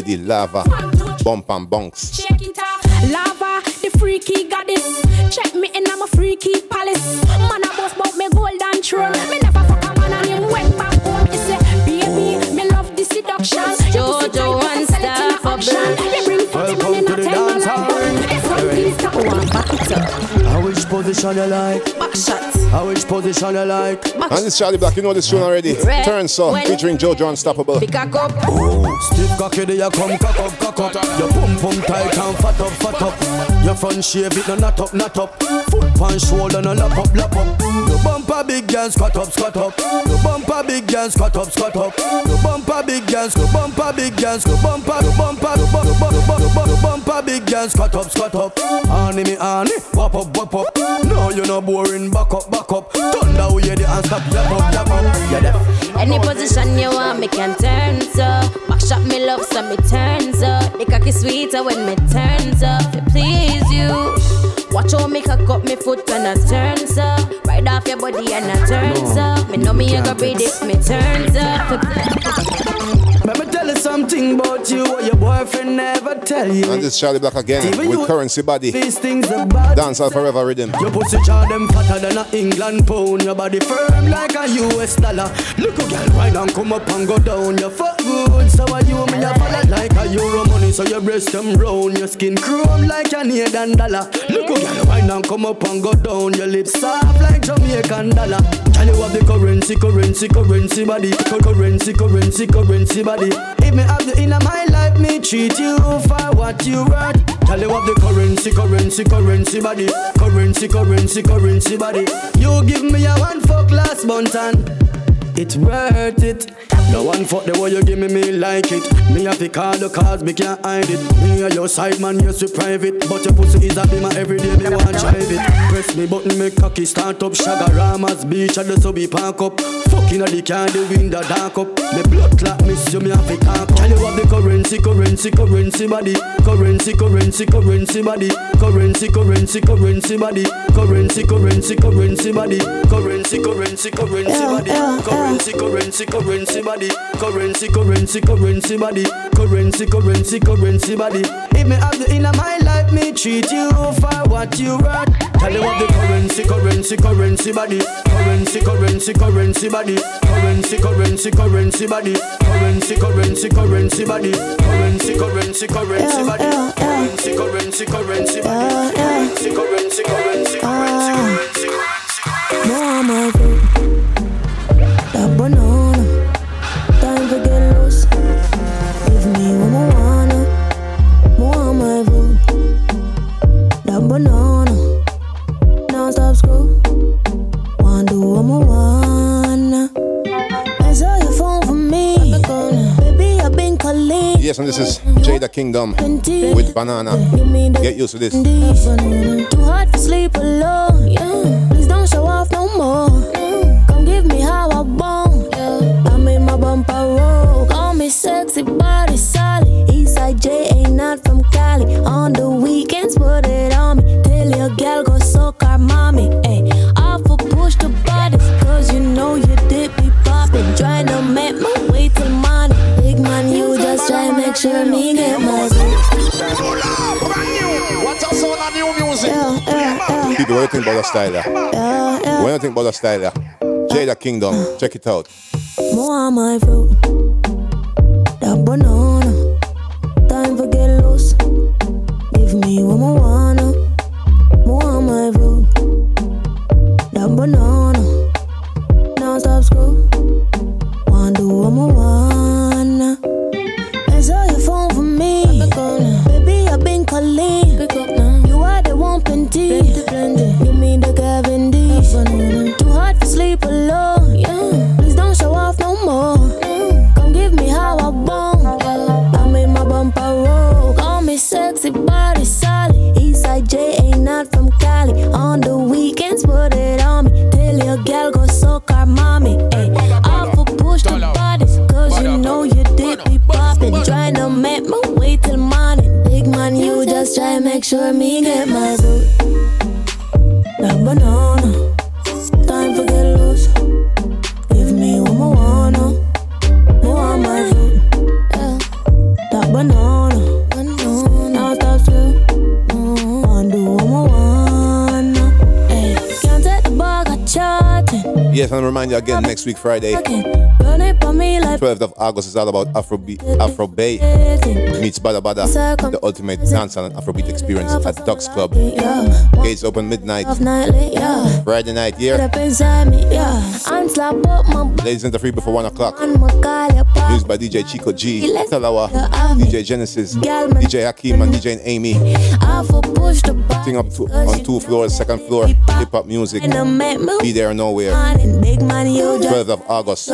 Lady Lava. Bump and bunks. Shake it off. Lava, the freaky goddess. Check me in, I'm a freaky palace. Position you like? Back shot. How which position you like? And this Charly Black, you know this tune already. Red. Turn so, When- featuring Jojo Unstoppable. Pick a cup. Stiff cocky, there you come cock up, cock up. Your pum pum tight and fat up, fat up. Your front shave it no not up, not up. Foot pan shoulder no lap up, lap up. Your bumper big girl squat up, squat up. Your bumper big girl squat up, squat up. Your bumper big girl, your bumper big girl, your bumper, your bumper, your bumper, your bumper, your bumper, big girl squat up, squat up. Honey me honey, wop up, wop up. No, you no boring, back up, back up. Thunder we hear the and stop, yap up, yap up. Yeah. Any position you want, me can turn so. Back shot me love, so me turns up. The cocky sweeter when me turns up. To please you. Watch how me cock up me foot when I turn so. Right off your body and I turn so. Me know me a go breathe if me turns up. Let me tell you something about you what your boyfriend never tell you. And this Charly Black again Even with Currency Body. These things about Dancehall forever rhythm. Your pussy jar them fatter than a England pound. Your body firm like a US dollar. Look a girl right and come up and go down. Your fuck good, so are you me a follow like a euro money. So your breast them round, your skin chrome like a Canadian dollar. Look a girl right and come up and go down. Your lips soft like Jamaican dollar. Tell you have the currency, currency, currency body. Cur- Currency, currency, currency body. If me have you in my life, me treat you for what you worth. Tell you have the currency, currency, currency body. Currency, currency, currency body. You give me a one fuck last month it's worth it. No one fuck the way you give me, me like it. Me have to call the cause, me can't hide it. Me and your side man, yes, we private. But your pussy is a beamer every day, me want drive it. Press me button, me cocky start up. Chaguaramas beach at the subby park up. Fucking at the car, the window dark up. Me blood clot miss you, me have to talk. Tell you have the currency, currency, currency body. Currency, currency, currency body. Currency, currency, currency body. Currency, currency, currency body. Currency, currency, currency body. Currency, currency, currency currency body. Currency, currency, currency body. Currency, currency, currency body. If me have you in my life, me treat you for what you worth. Tell you what the currency, currency, currency body. Currency, currency, currency body. Currency, currency, currency body. Currency, currency, currency body. Currency, currency, currency body. Currency, currency, currency body. Currency, currency, currency, currency, currency. More my That banana. Time to get loose. Give me what I wanna. More my food. That banana. Now stop school. Wanna do what I wanna. Answer your phone for me. Baby, I've been calling. Yes, and this is Jada Kingdom with Banana. Get used to this. Too hard to sleep alone. Yeah. Please don't show off no more. Try to make sure me get my What's up, soul and new music? People, what do you think about the style? yeah? What do you think about the style? yeah? Jada Kingdom, check it out. More on my fruit. That banana. Time for get loose. Give me what I wanna. Again next week, Friday, Run it for me like 12th of August is all about Afrobeat, Afro Bay meets Badda Badda, the ultimate dancehall and Afrobeat experience at Ducks Club. Gates open midnight, off nightly, yeah. Friday night Get here. up inside me, yeah. And slap up my Ladies in the free before 1 o'clock. and my call your pop. Used by DJ Chico G, Talawah, DJ Genesis, DJ Hakim, and DJ Amy. I for push the button. Thing up to, on two floors, second floor, hip hop music. And Be there nowhere. and big man, you oh, just 12th of August.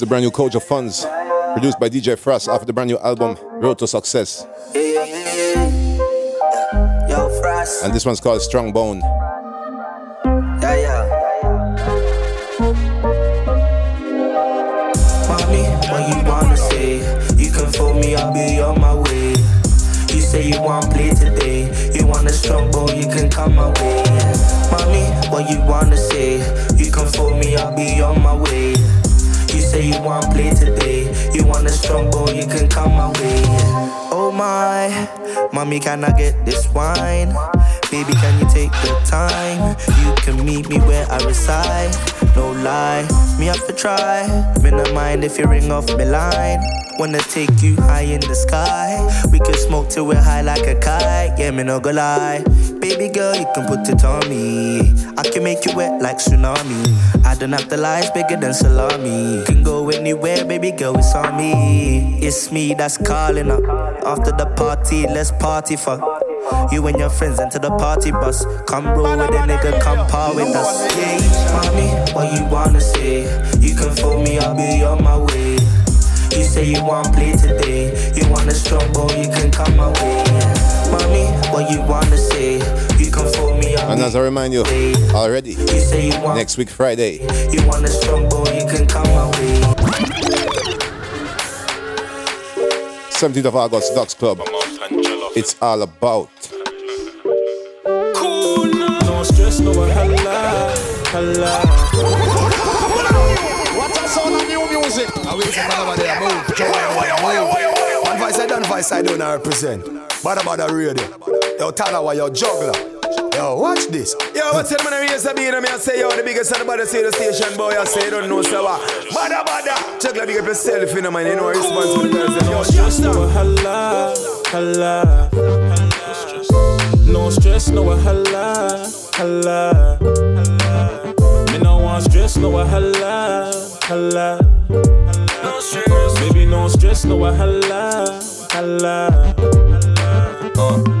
Is the brand new Kojo Funds, produced by DJ Frass off the brand new album Road to Success. And this one's called Strong Bone. Yeah, yeah. Mommy, what you wanna say? You can phone me, I'll be on my way. You say you want play today. You want a strong boy, you can come my way. Mommy, what you wanna say? You can me, I'll be on my way. Say you want play today. You want a strong boy, you can come my way. Oh my, mommy, can I get this wine? Baby, can you take the time? You can meet me where I reside. No lie, me have to try. Me mind if you ring off my line. Wanna take you high in the sky. We can smoke till we're high like a kite. Yeah, me no go lie. Baby girl, you can put it on me. I can make you wet like tsunami. I don't have to lie, bigger than salami. Can go anywhere, baby girl, it's on me. It's me that's calling up. After the party, let's party for. You and your friends enter the party bus. Come roll with a nigga, come par with us. Yeah, mommy, what you wanna say? You can fool me, I'll be on my way. You say you want play today. You want a strong boy, you can come my way. Mommy, what you wanna say? You can fool me, I'll And as I remind you, already, You say you want next week, Friday, You want a strong boy, you can come my way. 17th of August, Ducks Club. It's all about. No stress, no hella, hella. What a sound of new music. I wait for man over there, move. Joe, move. One voice I done, voice I don't represent. Badda badda radio. Yo, Talawah, yo, juggler. Yo, watch this. Yo, what's it, man? I raise the beat and me I say, yo, the biggest and the baddest radio station, boy. I say, you don't know, so what? Badda badda. Check like big up yourself, you know, man. You know, responsibility. Yo, stress, no hella, hella. No stress, no hella, hella. Me no want stress, no hella, hella. No stress, baby, no stress, no hella, hella. Uh, yo,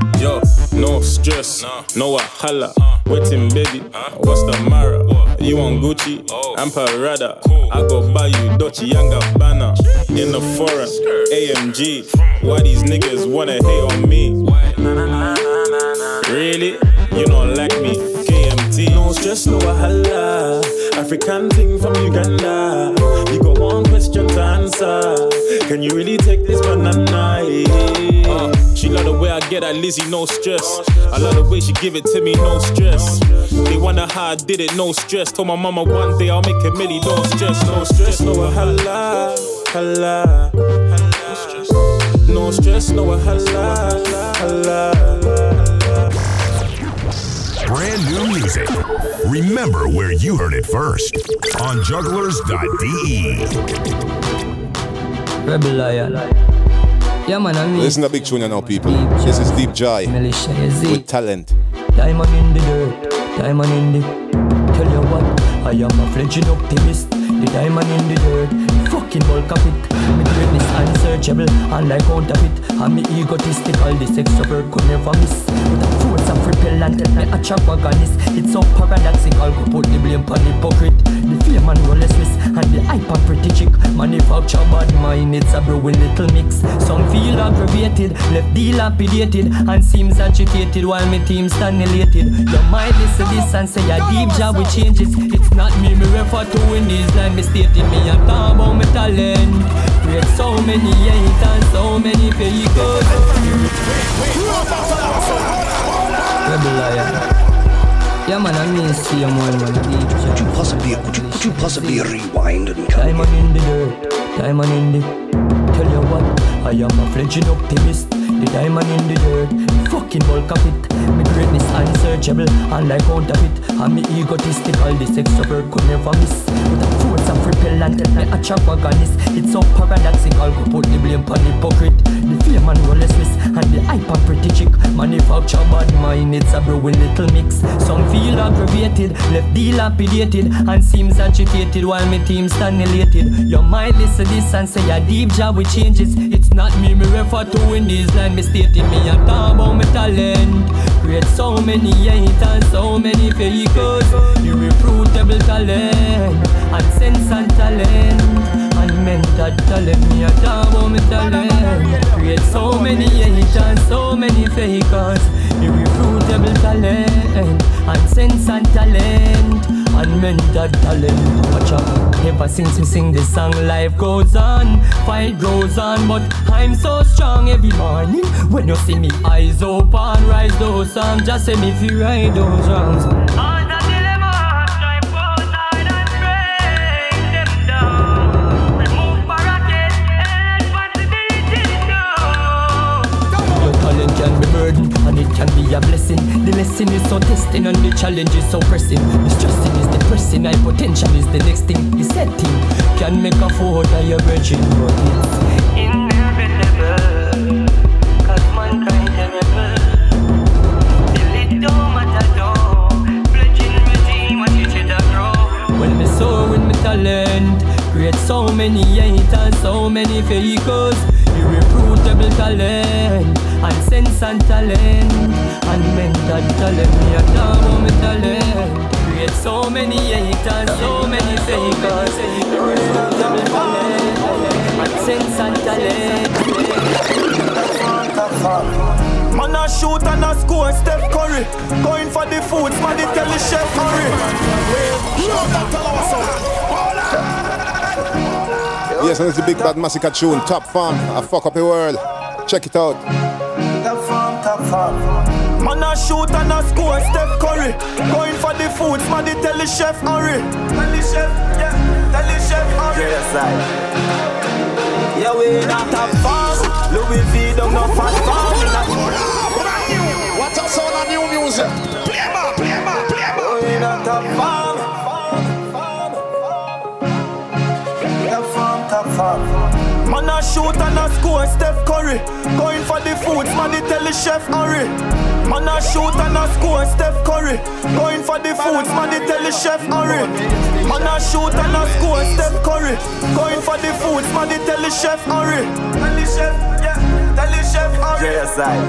no stress, no wahala. Waiting, baby. What's the matter? You want Gucci? I'm Parada. I go buy you Dolce and Gabbana in the foreign AMG. Why these niggas wanna hate on me? Really? You don't like me? KMT. No stress, no wahala. African thing from Uganda. You got one question to answer. Can you really take this banana? Uh, she love the way I get at Lizzie, no stress. I love the way she give it to me, no stress. They wonder how I did it, no stress. Told my mama one day I'll make a milli, no stress, no stress, no wahala, hala. No stress, no wahala, hala. Brand new music. Remember where you heard it first on jugglerz.de. Rebel Lion. Yeah, man, I mean. Listen to Big Tune now, people. This is Deep Jahi with talent. Diamond in the dirt, diamond in the. Tell you what, I am a fledgling optimist. The diamond in the dirt, fucking bulk of it. Me greatness unsearchable, unlike counterfeit. And me egotistical, this extrovert could never miss. With a force of repellent, me a. It's so paradoxical, go put the blame on the hypocrite. The fame and restless, and the hyper pretty chick. Manufacture bad mind, it's a brewing little mix. Some feel aggravated, left dilapidated, and seems agitated while my team stand elated. You might listen this and say a deep job with changes. It's not me, me refer to in these lines, me stating me and talk about my talent. Create so many hate and so many fakers. Rebel lion. Yeah man, I mean see him one man. Could you possibly, could you, could you possibly rewind and come Diamond in the dirt, diamond in the. Tell you what, I am a fledgling optimist. The diamond in the dirt, fucking bulk of it. Me greatness unsearchable, unlike counterfeit. And me egotistical, this extrovert could never miss. With a force of repellent, me a chapagonist. It's so paradoxical, go put the blame on hypocrite. The fame and restless, and the hyper pretty chick. Manufacture bad mind, it's a brewing little mix. Some feel aggravated, left dilapidated, and seems agitated while my team stand elated. You might listen this and say a deep job with changes. It's not me, me refer to in these lines, me stating me and talk about mit Talent. Create so many hate and so many fakers. Irrefutable talent, and sense and talent. And mental talent, me a talk about talent. Create so many haters, so many fakers. Irrefutable talent, and sense and talent, and mental talent. Watch out, ever since we sing this song, life goes on, fight goes on, but I'm so strong every morning. When you see me eyes open, rise those songs, just say me feel right those wrongs. Your talent can be burden and it can be a blessing. The lesson is so testing and the challenge is so pressing. The stressing is depressing, high potential is the next thing. The setting can make a fool of your virgin, but it's inevitable. Talent. Create so many haters, so many fakers. Irrefutable talent, and sense and talent, and mental talent. Me a about talent. Create so many haters, so many fakers. Irrefutable talent, and sense and talent. Man a shoot and a score, Steph Curry Going for the food, man they tell the chef hurry Yes, and it's the Big Bad Masicka tune. Top farm. I fuck up the world. Check it out. Top farm, top farm Man a shoot and a score, Steph Curry Going for the food, man they tell the chef hurry Tell the chef, yeah, tell the chef hurry Yes, I Yeah, we not a farm Louis V don't know Phat Farm What a sound of new music. A shoot and a score, Steph Curry. Going for the food, man they tell the chef hurry Man a shoot and a score, Steph Curry. Going for the food, man they tell the chef hurry Man a shoot and a score, Steph Curry. Going for the food, man they tell the chef hurry Tell the chef, yeah, tell the chef hurry Yes, I.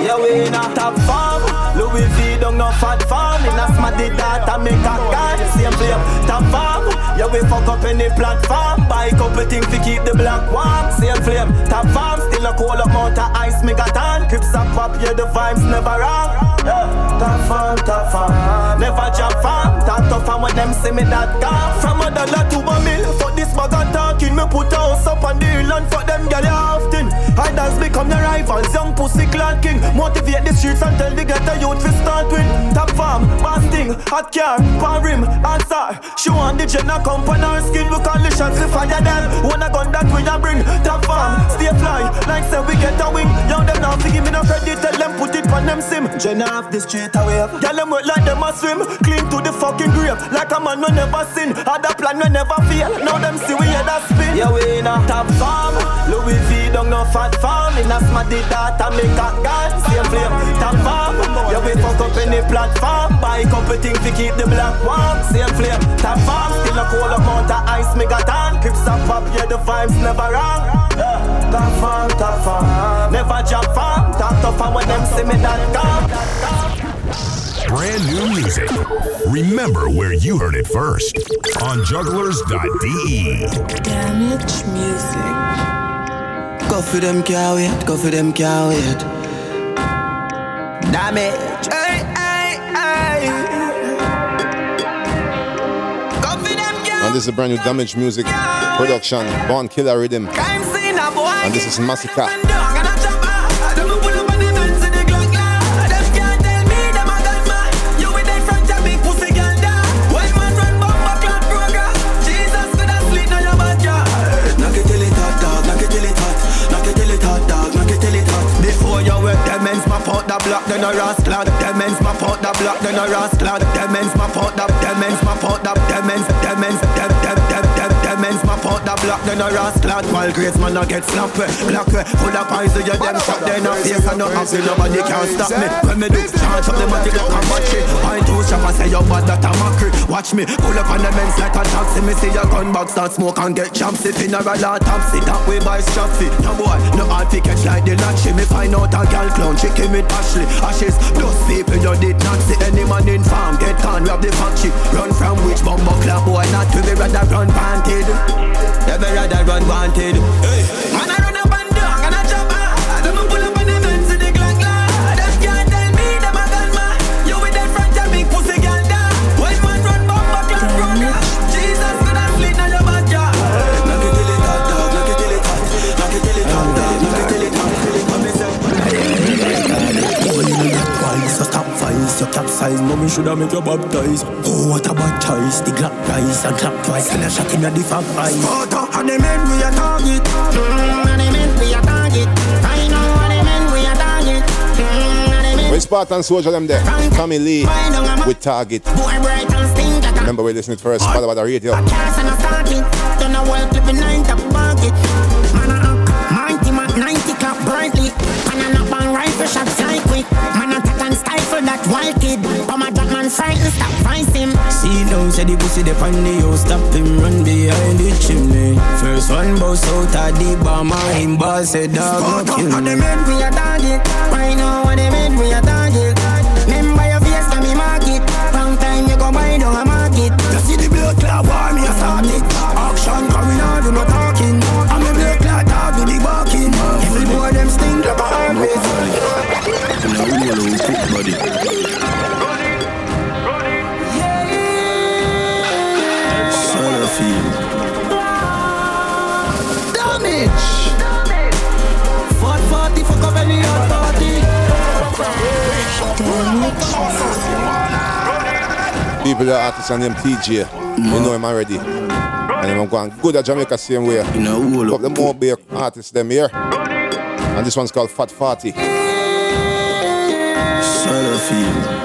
Yeah, we in a top farm Louis V no Phat Farm. In a smarty data make a gun Same flame, top farm. Yeah, we fuck up any platform. Buy couple things to keep the black warm Same flame, top farm. Still a cold amount of ice me got on Crips a pop, yeah, the vibes never wrong. Yeah. Top farm, top farm. Never jump farm. Top tough farm when them see me that calm From a dollar to a mill Fuck this bag of talking. Me put a house up on the hill And fuck them girl often. Idols become your rivals Young pussy clad king Motivate the streets and tell the ghetto youth to start with Top farm, basting, hot car, pan rim, answer. She want the Jenna come on her skin We call the shots, we fire them Wanna gun that we a bring Top farm, stay fly. Like say we get a wing Young them now give me no credit Tell them put it on them sim. Jenna off the street away Girl them work like them a swim. Clean to the fucking grave Like a man we never sin. Had a plan we never fail. Now them see we head a spin. Yeah we in a top farm. Louis V don't no Phat Farm. In a smarty data make a gun Same flame, top farm. Yeah we fuck up any platform Buy couple things to keep the black warm Same flame, top farm Still a cold amount of ice me got on Crips a pop, yeah the vibes never wrong yeah. Top farm, top farm Never drop farm Top tough farm when them see me that calm Brand new music. Remember where you heard it first on jugglerz.de. Damage music. Go for them, can't wait. Go for them, can't wait. Damage. Hey, And this is a brand new Damage Music production. Born Killer Rhythm. And this is Massacre. The block, then a rascal. Demons map out the block, then a rascal. Demons map out the, demons map out the, demons, demons, dem, dem, dem, dem, demons map out the block, then a rascal. While great man a get slapped, eh, black way, full of poison, eh, you them shot, then a face and no happy, nobody can stop me. When me do, charge up the matic like a battery. Point two shot, I say you bad, that a mockery. Watch me, pull up on the men's like a taxi. Me see your gun box start smoke and get chopped. If in a roll topsy, that way by strap fit. No boy, no hard to catch like the latchy. Me find out a gal clown, chicken with Ashley. Ashes, those people you did not see any man in farm. Get can grab the factory. Run from which bumbo club boy, not to be rather run panted. Never rather run wanted. Hey. Fights, you capsize, mommy shoulda make you baptize. Oh, what a bad choice, the Glock rise and clap twice, and a shot in the fag eyes. Photo, and the men we a target. Mm, and the men we a target. I know and the men we a target. Mm, and the men Where's Spartan Soldier them there? Tommy Lee with Target. boy bright and stink like a Remember we listening first, Badda Badda Radio. cast and a starting. Don't know well clipping nine top pocket. Man a up, mighty man, 90 clap brightly. Man a knock on rifle shot fly quick. Man a attack and stifle that wild kid. Come a drop man frightened, stop vice him. See now, say the pussy the the house, stop him run behind the chimney. First one bust out of the bomb, and him boss said dog kill And the me. men we a target. Right now, and the men we a target. People the artists and them Teejay. You know him already. And I'm going good at Jamaica same way. You know, up the more big artists them here. And this one's called Fat Farty. Solo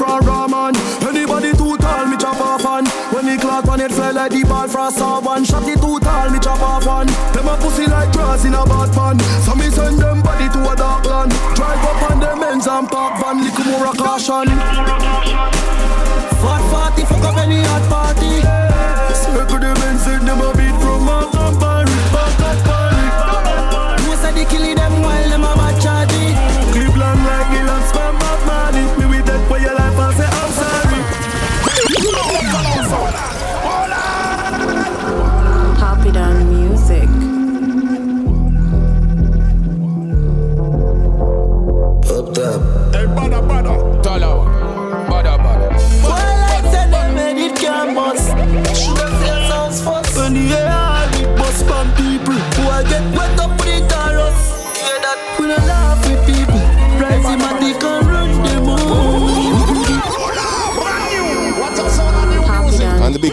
from Raman. Anybody too tall, me chop off on. When the clock on it fly like the ball for a saw one. Shot it too tall, me chop off on. Them a pussy like grass in a bad pan. So me send them body to a dark land. Drive up on them ends and park van. Little more a caution. Fat party, fuck up any hot party. Circle the men, send them a beat from and Paris. Back at Paris. No say they killing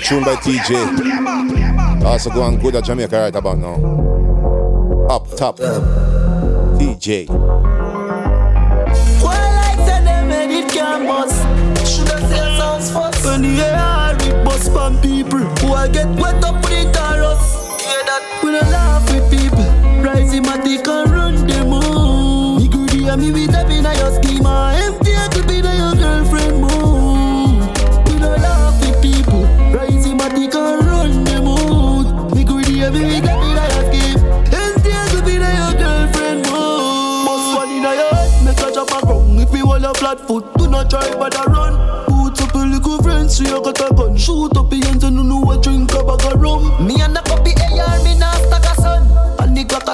tune by Teejay. Also going good at Jamaica right about now. Up top. Teejay. Well, like said them made it can bust. Shoulda say sounds first. When the air it bust from people who I get wet up with the chorus. Hear that? We don't laugh with people. Rise him and they can run them all. Me greedy and me with them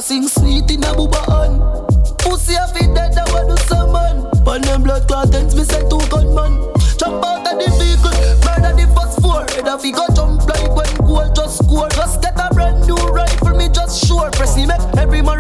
sing sweet in a booba on. Pussy a fit dead, I want some man. Pan them blood clot me send two gunman. Jump out of the vehicle, murder the first four. Head he go jump like when goal just score. Just get a brand new rifle, me just sure. Press him, make every man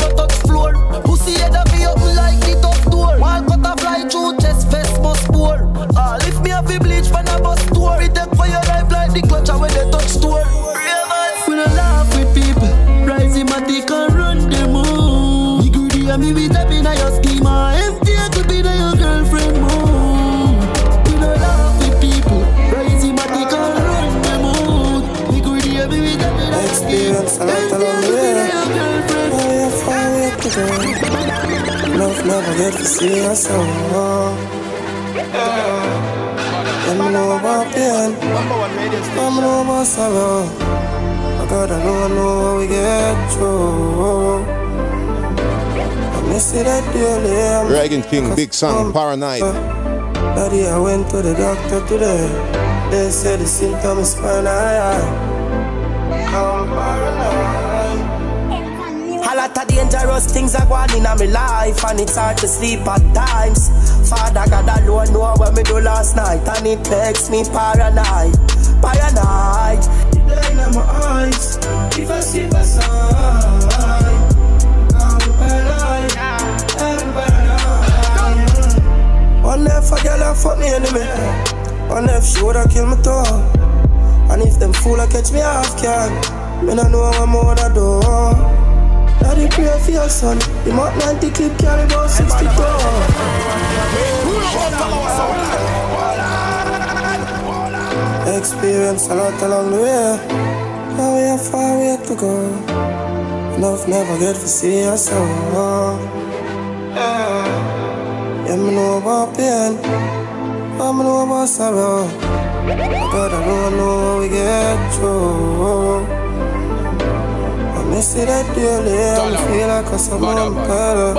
away to go. Love never get to see us all. Let me know about pain. Let me know about sorrow. I gotta know, know how we get through. I miss it that daily. Rygin King, Big Son, Paranoid. Daddy, I went to the doctor today. They said the symptom is paranoid. Of dangerous things are going in my life, and it's hard to sleep at times. Father God alone know what me do last night, and it makes me paranoid, paranoid. The blind in my eyes, if I see my side, I'm paranoid, I'm paranoid. One if a girl a fuck me enemy, one if she woulda kill me too, and if them fool a catch me off can, me no know what more woulda do. Daddy pray for your son. The Mark 90 clip carry about 62. Experience a lot along the way. Now we have far way to go. Love never get to see us so. Yeah, yeah, me know about pain. I know about sorrow. I gotta know, know how we get through. Me see that daily, I feel like a someone better.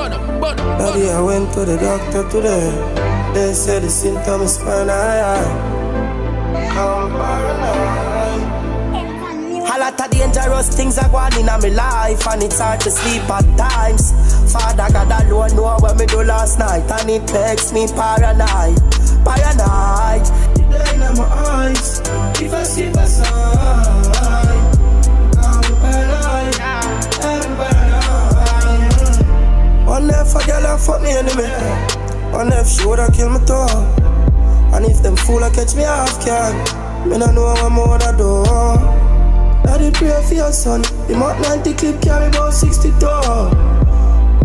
Daddy, I went to the doctor today. They said the symptom is paranoid. I'm paranoid. A lot of dangerous things are going in my life, and it's hard to sleep at times. Father God alone know what me do last night, and it makes me paranoid, paranoid. The blind in my eyes, if I see my side. One if a girl a fuck me enemy One if she woulda kill me too And if them fool a catch me off can Me no know what more woulda do Daddy pray for your son The Mark 90 clip carry about 62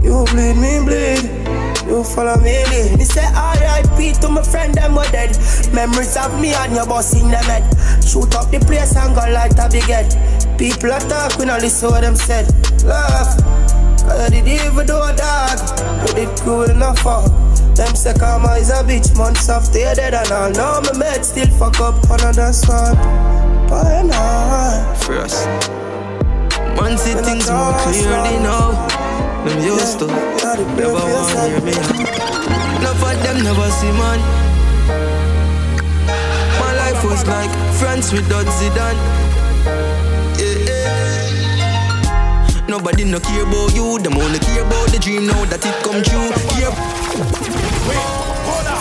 You bleed, me bleed you follow me lead. Me say R.I.P. to my friend them were dead. Memories of me and your boss in the med. Shoot up the place and go light a big head. People are talk, we not listen what them said. Laugh. Cause I did even do a dog. You did cool enough for. Them say karma is a bitch, months after you're dead and all. Now my mate still fuck up another sword. Paranoid. For us. Man see things more clearly now. Them used to never want to hear me. Enough of them never see man. My life was like France without Zidane. Nobody no care about you, them only care about the dream now that it come true. Care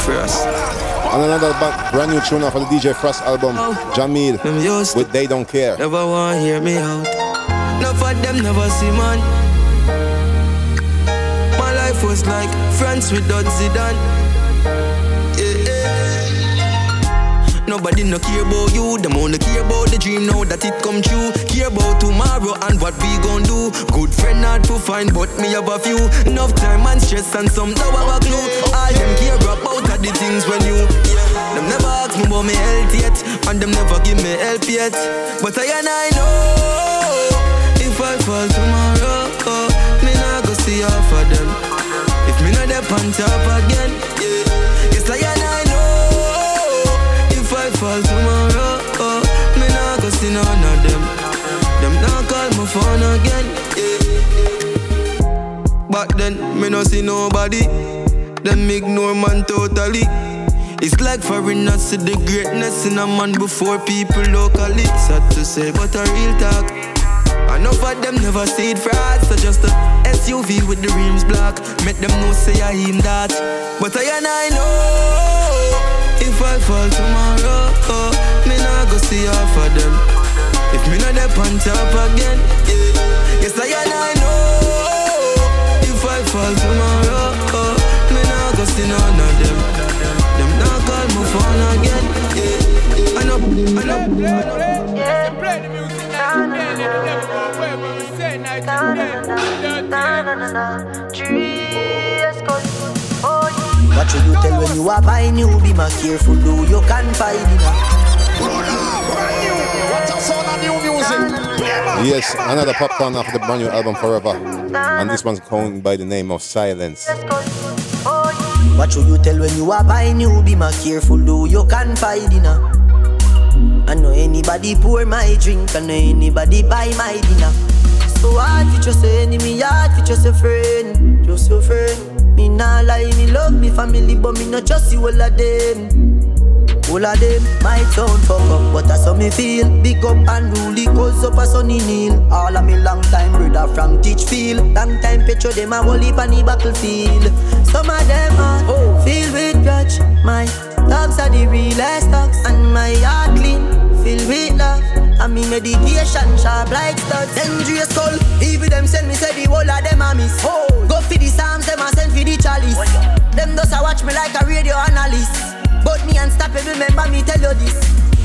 Frost. And another ba- brand new tune off of the DJ Frass album, oh. Jahmiel, with They Don't Care. Never want hear me out. Enough of them never see man. My life was like France without Zidane. Nobody no care about you, them only care about the dream now that it come true. Care about tomorrow and what we gon' do. Good friend hard to find, but me have a few. Enough time and stress and some now have a clue. All them care about are the things when you. Yeah. Them never ask me about me health yet, and them never give me help yet. But I and I know if I fall tomorrow, oh, me not go see half of them. If me not there on top again, yeah. Yes, I fall tomorrow, oh, me not go see none of them. Them not call my phone again, yeah. Back then, me no see nobody. Them ignore man totally. It's like foreigners see the greatness in a man before people locally. Sad to say, but a real talk. Enough of them never see it fraud, so just a SUV with the rims black. Make them know say I him that. But I and I know if I fall tomorrow, oh, me not go see half of them. If me not there on top again, yeah. Yes I and I know if I fall tomorrow, oh, me not go see none of them. Them not call my phone again, yeah. I know, I know. Play the music now, play it, never go away, but we say night and What you tell when you are buying new be my careful do you can find it Yes, another pop Popcaan off the brand new album Forever. And this one's going by the name of Silence. What should you tell when you are buying new be my careful do you confide in her. I know anybody pour my drink, I know anybody buy my dinner. So hard for just a enemy, hard for just a friend, just a friend. Me nah lie, me love me family, but me not just you all of them. All of them might sound fuck up, but that's how me feel. Big up and rule, cause up a sunny kneel. All of me long time brother from Teachfield. Long time picture them a heap on the battlefield. Some of them are oh. filled with grudge. My dogs are the realest dogs, and my heart clean, filled with love. And me medication sharp like studs. Dangerous skull, even them send me say the whole of them a miss. Oh. Go for the psalms, them a send for the chalice. Them does a watch me like a radio analyst. But me unstoppable, remember me tell you this.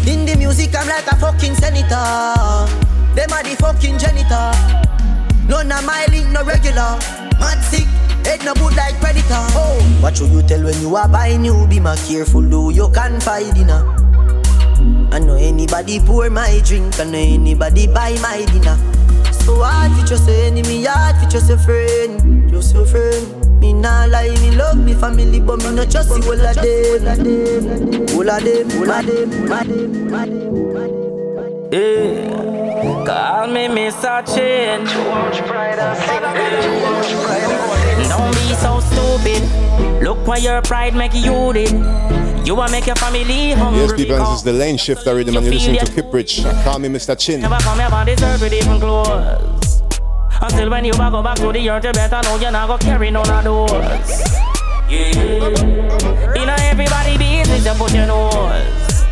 In the music, I'm like a fucking senator. Them are the fucking janitor. None of my link, no regular. Mad sick, head no good like predator. Oh, watch who you tell when you are buying you. Be more careful, do you confide in her. I know anybody pour my drink, I know anybody buy my dinner. So hard for just a enemy, hard for just a friend, just a friend. Me nah lie, me love me family, but me not just all of them, all of them, all of them, all of them. Yeah. Eh, call me Mr. Pride Don't be so stupid. Look what your pride make you did. You want make your family hungry. Yes, people, this is the lane shifter rhythm, and you're listening to Kiprich. Call me Mr. Chin. Never come here this earth with even clothes. Until when you back go back to the earth, you better know you're not gonna carry none of those. Yeah. You know everybody business, you put your nose.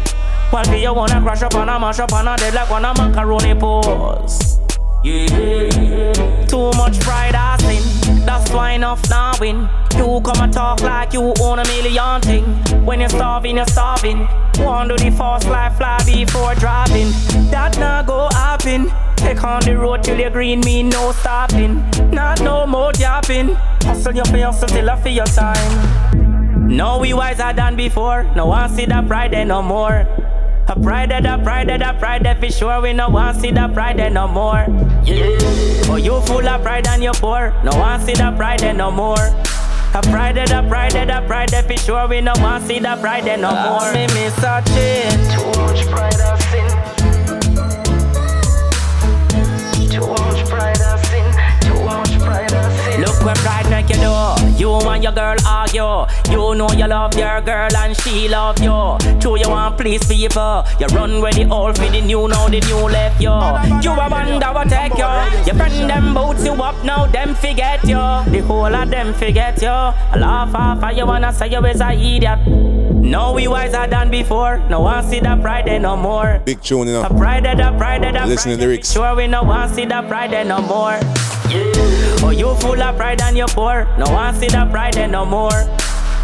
While you wanna crash up on a mash up on a dead like one a macaroni pose. Yeah. Too much pride I sin. That's why enough now win. You come and talk like you own a million thing. When you're starving, you're starving. To the fast life fly before driving. That not go happen. Take on the road till you're green, mean no stopping. Not no more yapping. Hustle your pay, hustle till I feel your time. No, we wiser than before. No one see that pride there no more. A pride that, a pride that, a pride that for sure. We no one see that pride no more. Yeah. Oh, you full of pride and you're poor. No one see that pride no more. A pride that, a pride that, a pride that for sure. We no one see that pride no more. Me miss a change. Too much pride I sin. Pride make you do. You and your girl argue. You know you love your girl and she love you. True, you want please people. You run with the old for the new, now the new left you. You a wonder what take you. Your friend them boots you up, now them forget you. The whole of them forget you. I laugh off and you wanna say you is a idiot. No, we wiser than before. No one see that pride there no more. Big tune, you know. A pride there, that pride there, that Listen to the lyrics. Sure, we no one see that pride there no more. Yeah. Oh, you full of pride and you're poor. No one see that pride there no more.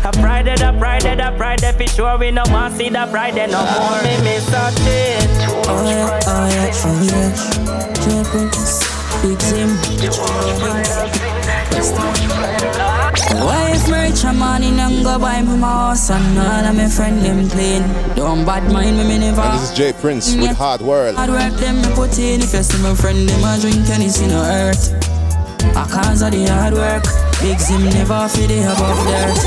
A pride there, that pride there, that pride there for sure. We no one see that pride there no more. Me miss a change. Oh yeah, oh yeah, oh yeah. Jae Prynse, Big Zim. Why if me rich a money and go buy me my house and all of my friend them clean? Don't bad mind me, me never. And this is Jae Prynse with Hard World. Hard work them me put in. If you see my friend them a drink and it's in a hurt. A cause of the hard work. Big Zim never feel the above dirt.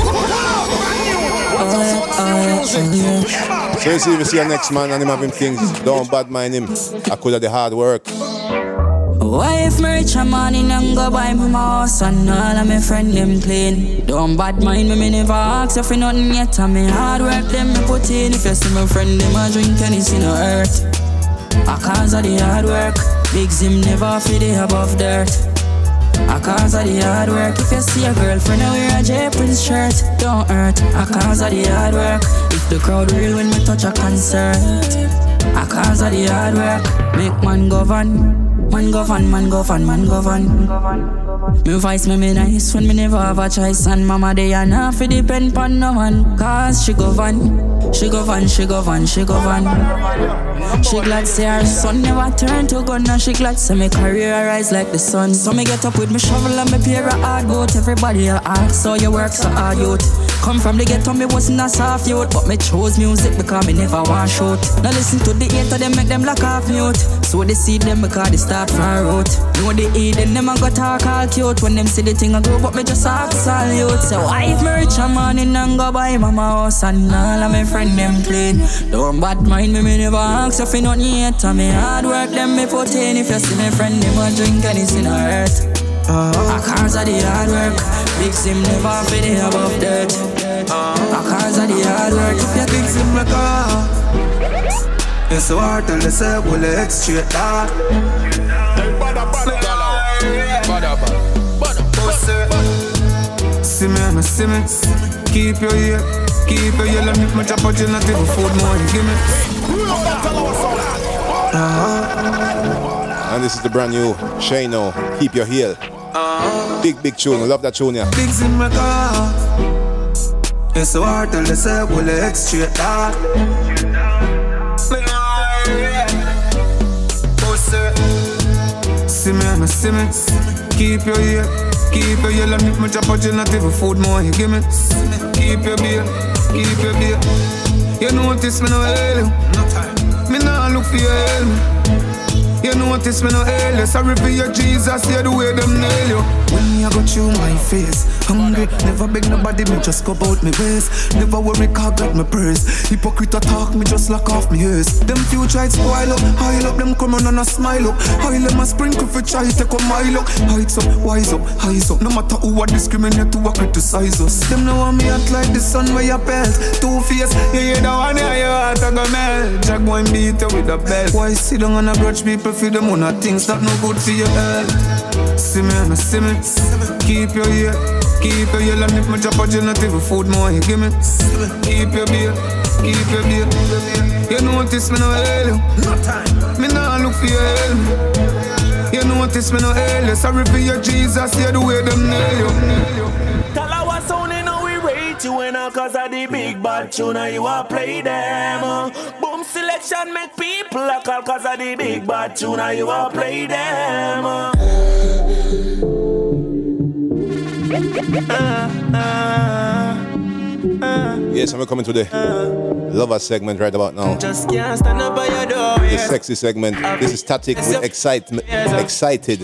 Yeah, yeah, yeah. So you see, if you see a next man and him having things, don't bad mind him. I could have the hard work. Why if me rich a money and go buy me my house and all of my friend them clean? Don't bad mind me, me never ask you for nothing yet. And me hard work them me put in. If you see my friend them a drink in a hurt. A cause of the hard work. Big Zim never feel the above dirt. A cause of the hard work. If you see a girlfriend I wear a Jae Prynse shirt, don't hurt. A cause of the hard work. If the crowd real when me touch a concert. A cause of the hard work. Make man govern. Man govern, man govern, man govern. Me voice me me nice. When me never have a choice And mama they are not fi depend pon no one. Cause she govern, she govern, she govern, she govern She glad say her son never turn to gun And she glad say me career rise like the sun. So me get up with me shovel and me pair of hard boat Everybody a ask so you work so hard youth. Come from the ghetto, me wasn't a soft youth, but me chose music because me never want shoot. Now listen to the hater, them make them lock off mute. So they see them because they start from root. Know the E, them a go talk all cute. When them see the thing I go, but me just ask salute. So I if me rich a morning and go buy mama house and all of my friend them clean. Don't bad mind me, me never ask if you nothing yet. And me hard work them me put in. If you see my friend, them a drink and it's in a hurt. I cause of the hard work. Big Sim never fit the above dirt. Uh-huh. I cause of the hard work. If you big Sim like It's so hard to listen, we'll let straight that. See me and see me. Keep your ear, keep your ear. Let me my chop out you not even food more. You give me. Uh-huh. And this is the brand new Shane O. Keep your heel. Uh-huh. Big, big tune. Love that tune, yeah. Big in my car. It's so hard to listen, we'll let straight that. See me and see me. Keep your ear, keep your ear. Let me my chop out you not even food more. You give me. Keep your beer, keep your beer. You notice me no hell. No time. Me nah look for your help. You notice me no early. Sorry for your Jesus, yeah, the way them nail you. When me I got you my face, hungry, never beg nobody, me just go about me ways. Never worry, car got my purse. Hypocrite talk, me just lock off me ears. Them future it spoil up, high up, them come on and a smile up. High them a sprinkle for try take a mile up. Heights up, wise up, highs up. No matter who I discriminate to a criticize us. Them know want me act like the sun where you belt. Two face, yeah, you don't want to hear your heart go melt. Jack boy beat you with a belt. Why sit down and grudge people for them on things that no good for your health. See me and see me. Keep your ear, keep your ear. And if my drop a genitive food more, you give me. Keep your beer, keep your beer. You notice me no hell. No time. Me nah look for your help. You notice me no hell. Sorry for your Jesus, yeah, the way them nail you. Tell our sound in we rate you in cause of the big bad tune you a play them. Boom selection make people a call cause of the big bad tune you a play them. Yes, I'm coming to the lover segment right about now. Just can't stand up by your door. The sexy segment. This is Tatik with excitement. Excited.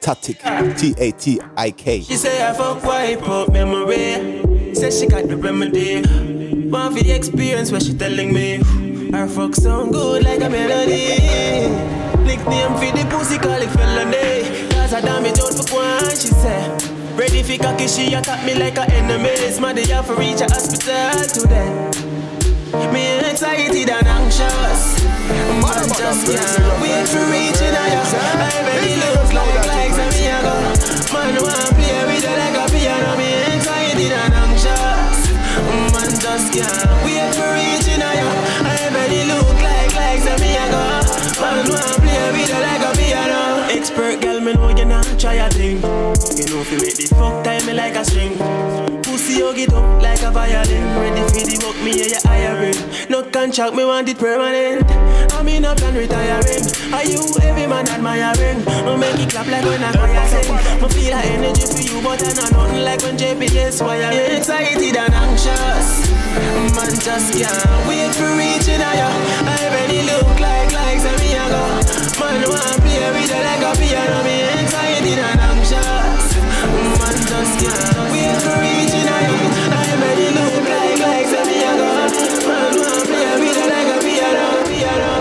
Tatik. T A T I K. She say I fuck wipe up memory. Say she got the remedy. Want for the experience what she telling me. Her fuck sound good like a melody. Nickname for the pussy call it felony. Cause I damage out for one, she say. Ready for cocky, she attack me like a enemy. Smarty have to reach a hospital today. Me excited and anxious. Man just can't wait for reaching higher. I already look like like some me a go. Man want play with you like a piano. Me excited and anxious. Man just can't wait for reaching higher. I already look like like some me a go. Man Expert girl, me know you not try a thing. You know you make the fuck time me like a string. Pussy you get up like a violin. Ready for the work me yeah you hiring. No contract me want it permanent. I'm in a plan retiring. Are you every man admiring? No make it clap like when I choir sing. Me feel that energy for you, but I know nothing like when JPS wiring. Excited and anxious. Man just can't wait for reaching higher. I already look like like a go. Man want play with you like a piano. Me excited and anxious. Man just can't wait for reaching higher. I already look like like some me a go. Man want play with you like a piano. Piano.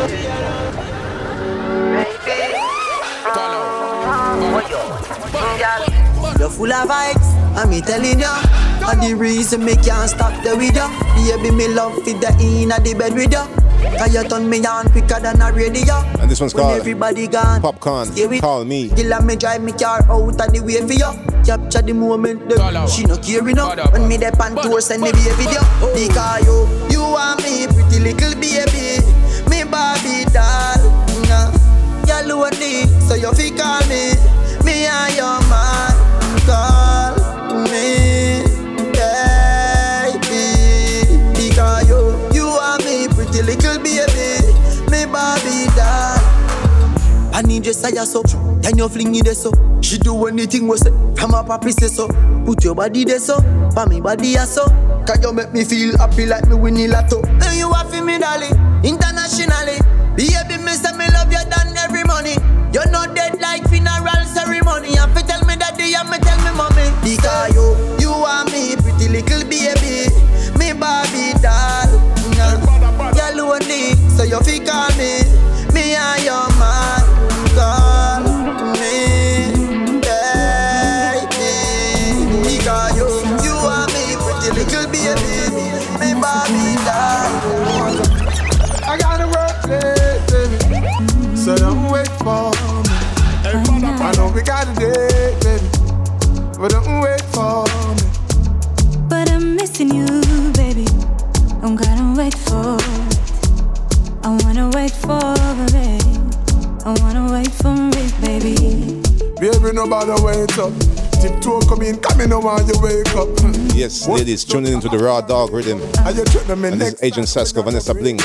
You're full of vibes, and me telling ya. And the reason me can't stop the with ya. Baby, me love fit the in at the bed with ya. Cause you turn me on quicker than a radio. And this one's when called everybody gone. Popcaan. Stay with Call me. Gilla me drive me car out of the way for you. Capture the moment, them. she no care enough. When me dey pan tour, send me a video. Because you, you are me, pretty little baby, me Barbie doll. Nah. You lonely, so you fi call me. Me and your man, call me, doll. I need your side so. Then you fling it so. She do anything we say. From a papi say so. Put your body there so. For me body as so. Can you make me feel happy like me winning lotto? And you are me, darling. Internationally. Baby, me say me love you than every money. You're not dead like funeral ceremony. And fi tell me daddy and me tell me mommy. Because you, you are me, pretty little baby. Me Barbie doll. You fi call me. Me and your man. Call me. Baby. Because you, you are me, pretty little baby. Me Barbie doll. I gotta work late. So don't wait for me. I know we got a date, baby. But don't wait for me. Wait for it. I wanna wait for it, baby. Baby, nobody wait up. Tiptoe come in, come in, no want you wake up. Yes, ladies, tuning into the Raw Dog Rhythm. And you treat in And this is Agent Sasco, Vanessa Bling.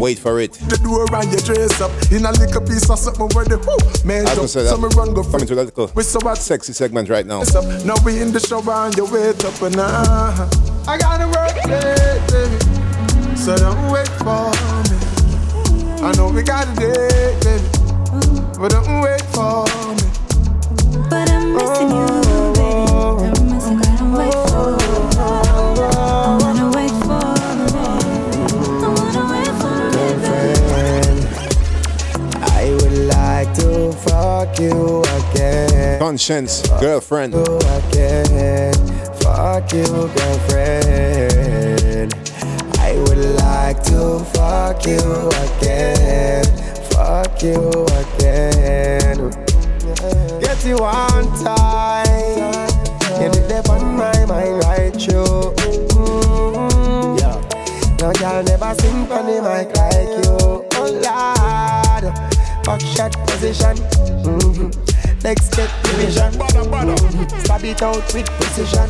Wait for it. the door and you dress up in a little piece of something where the whoo man I was gonna jump. say that. So me run go Coming to that little with so much sexy segment right now. up. Now we in the shower and you wait up and uh, I gotta work late, baby. So don't wait for me. I know we got a date, baby. But don't wait for me. But I'm missing you, baby. I'm missing. I'm gonna wait for it. I wanna wait for it. I wanna wait for it, Girlfriend, I would like to fuck you again. Konshens, girlfriend. You again. Fuck you, girlfriend. Like to fuck you again. Fuck you again. Get you one time. You did on my mind right. Mm, yeah. No girl never sing on the mic like you. Oh Lord, fuck shot position. Mm-hmm. Next get division. Mm-hmm. Stab it out with precision.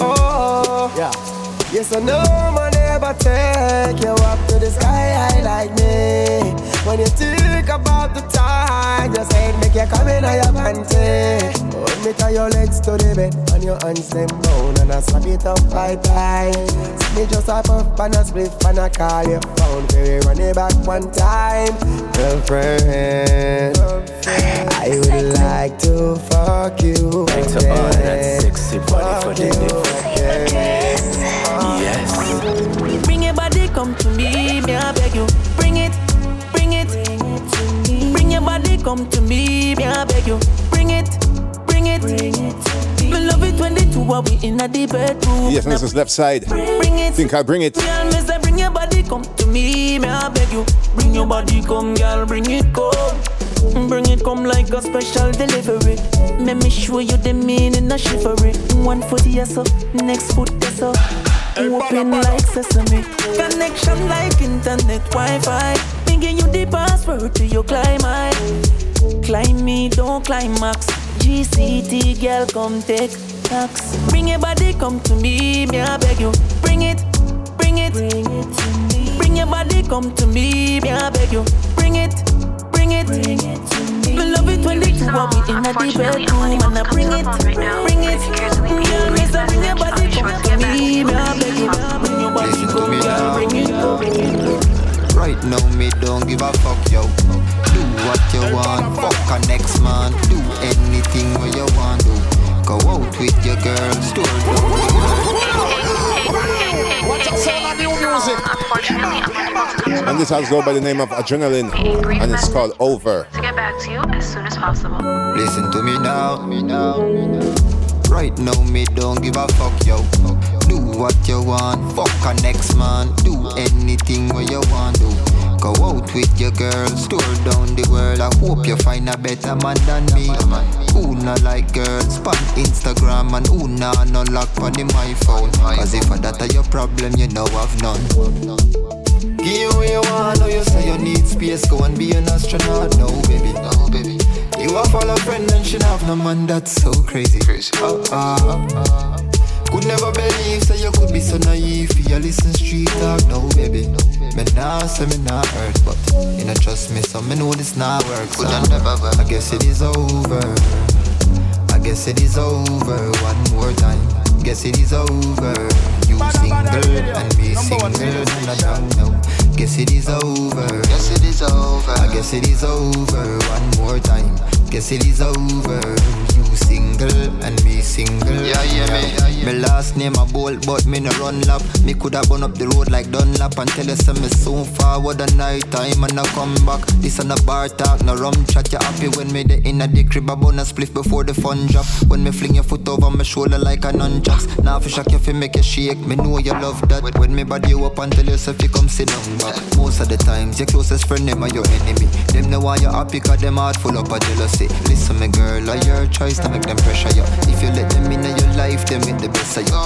Oh, yeah. Yes, I know man never take you up to the sky high like me. When you think about the time, just say make you come in on your panty. Hold me tie your legs to the bed and your hands them down and I slap it up right right. See me just a puff and a spliff and I call you phone. Baby, run it back one time, girlfriend. I would like to fuck you Thanks for all that sexy body for the Yes. Bring your body, come to me, me I beg you. Bring it, bring it. Bring your body, come to me, me I beg you. Bring it, bring it. Me love it when the two are we in a the bedroom. Yes, and this is left side. Bring it. Think I bring it. Girl, me say bring your body, come to me, me I beg you. Bring your body, come, girl, bring it, come. Bring it, come like a special delivery. Let me show you the meaning of chivalry. One foot yes up, next foot yes up. Open like sesame. Connection like internet Wi-Fi. Me give you the password to your climb high. Climb me, don't climax. GCT girl, come take tax. Bring your body, come to me, me I beg you. Bring it, bring it, bring it to me. Bring your body, come to me, me I beg you. Bring it, bring it, bring it to me. Me love it when the two are we in a deep bedroom and I bring it, bring it. Girl, me say bring your body, come to me, me I beg you. Bring your body, come, girl, bring it, bring it. Right now, me don't give a fuck, yo. Do what you want, fuck a next man. Do anything what you want, do. Go out with your girl, store down the girl. Watch out, sound of new music. And this has go by the name of Adrenaline, and it's called Over. To get back to you as soon as possible. Listen to me now, me now. Right now, me don't give a fuck, yo. Do what you want, fuck a next man. Do anything what you want, do. Go out with your girls, tour down the world. I hope you find a better man than me. Who not like girls, span Instagram and who not no lock on the my phone. Cause if that are your problem, you know I've none. Give you what you want, know you say you need space, go and be an astronaut. No, baby, no, baby. You a follow friend and she have no man, that's so crazy. crazy. Uh, uh, uh. Could never believe, say you could be so naive. You listen street talk, no baby. Me nah say me nah hurt, but you know trust me, so me know this not work. So I guess it is over. I guess it is over. One more time. Guess it is over. You single and me single, and I don't know. Guess it is over. Guess it is over. I guess it is over. One more time. Guess it is over. You single and me single. Yeah, yeah, me, yeah, yeah. Me last name a bolt, but me no run lap. Me coulda burn up the road like Dunlop and tell you some me soon forward the night time and I come back. This on a bar talk, no rum chat. You happy when me the inna the crib a bun a spliff before the fun drop. When me fling your foot over my shoulder like a nunchucks. Now fi shock you fi make you shake. Me know you love that. When me body you up and tell yourself you come sit down back. Most of the times your closest friend them are your enemy. Them know why you happy 'cause them heart full up of jealousy. Listen me girl, I your choice to make them pressure you. If you let them in your life, them with the best of you.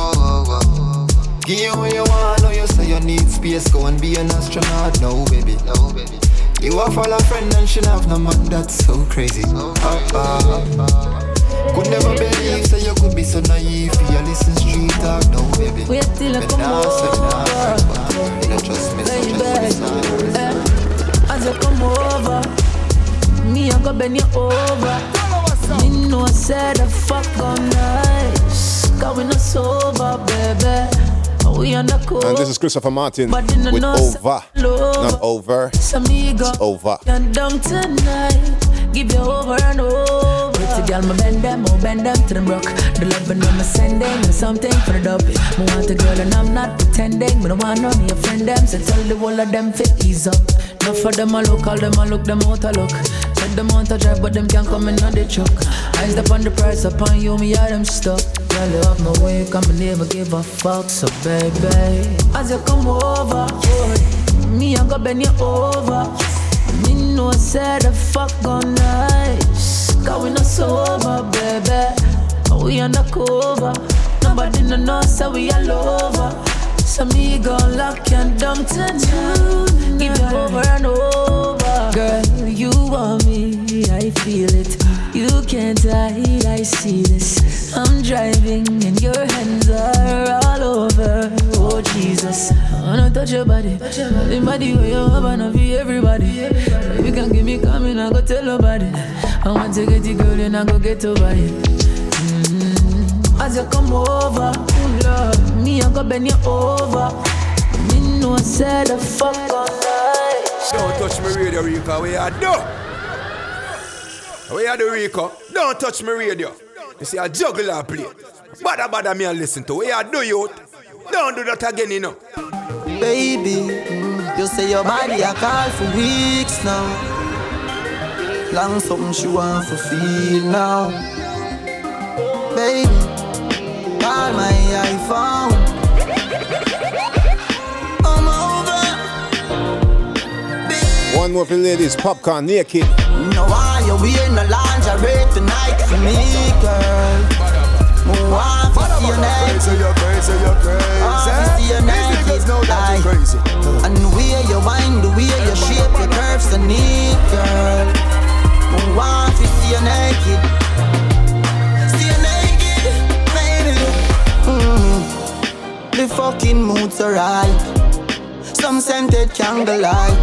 Give you what you want, know you say you need space, go and be an astronaut. No, baby. No, baby. You a follow friend and she have no man, that's so crazy. Uh-uh. Could never believe say you could be so naive. If you listen street talk, no baby. Wait till I Me come me nah over. you trust me, so just listen. eh, as you come over, me I go bend you over. Me know the fuck gone nice, cause we not sober, baby. We on. And this is Christopher Martin But with Over. Not over. It's over. You're down tonight. Give you over and over. Pretty girl, me bend them, oh bend them to them rock. The loving when me sending, me something for the dub. Me want a girl and I'm not pretending. Me don't want no your friend them, so tell the whole of them fit ease up. Enough for them a look, all them a look, them out a look. Check them out a drive, but them can't come in on the truck. Eyes up on the price, upon you, me are them stuck. Girl, you have my way, come and never give a fuck, so baby. As you come over, me I go bend you over. Me know say the fuck gone nice Cause we not sober, baby. We undercover Nobody no know say we all over. So me go lock you down tonight Give you over and over. Girl, you want me, I feel it. You can't hide, I see this. I'm driving and your hands are all over Jesus, I wanna touch your body The body where you have and be everybody You can give me coming, I go tell nobody I want to get you girl and I go get over it Mm. As you come over, Lord, me I go bend you over Me know say the fuck all night Don't touch me radio, Rico. We are do. We are the Rico. Don't touch me radio. You see, I juggle a play. Badda badda me and listen to. We are do youth. Don't do that again, you know. Baby, you say your body a call for weeks now. Long something she want to feel now. Baby, call my iPhone. I'm over. One more for the ladies. Popcaan naked. No why you wearing the lingerie tonight for me, girl. Move on, for see you next. You're crazy, you're crazy. See you These naked. niggas know that you're crazy. And the way you wind, the way you shape your curves, I need, girl. Move on, for see you naked. See you naked, baby. Mm. The fucking mood's alright. Some scented candlelight.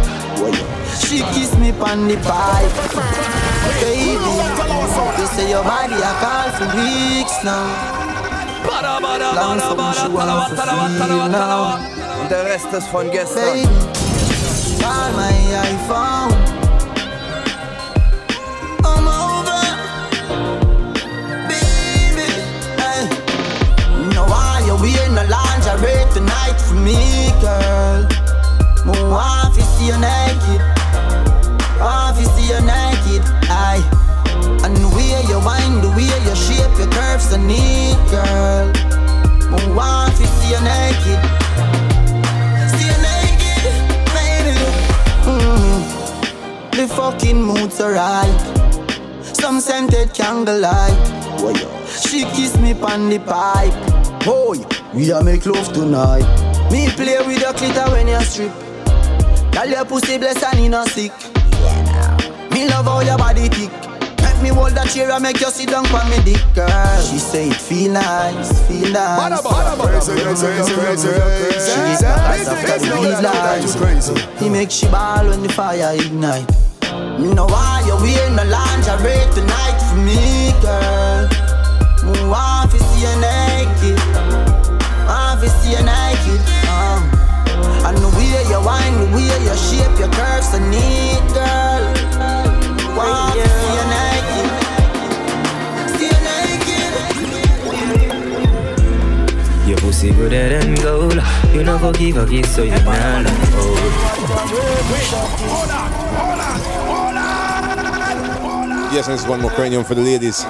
She kiss me on the pipe. Baby, you say your body a call for weeks now. Long something she want to feel now. Der Rest ist von gestern. Baby, call my iPhone. I'm over, baby. Hey. No why you wearing the lingerie tonight for me, girl. Move on, fi see you naked. On, fi see you naked. Aye. And the way you wind, the way you shape your curves, I need, girl. Move on, fi see you naked. See you naked, baby. Mm. The fucking mood's alright. Some scented candlelight. She kiss me on the pipe. Boy, we a make love tonight. Me play with your glitter when you strip. Girl, your pussy bless and you not sick. Me love how your body tick. Make me hold that chair and make you sit down for me dick, girl. She say it feel nice, feel nice. Crazy, crazy, crazy, crazy. She get eyes after the lead lights. He make she ball when the fire ignite. Me know why you wear no lingerie tonight for me, girl. Me want to see you naked. Want to see you naked. Um. And the way you wind, the way you shape your curves, I need, girl. Want to see you pussy good than gold. You never give a kiss, so you not. Yes, and this is one more Kranium for the ladies.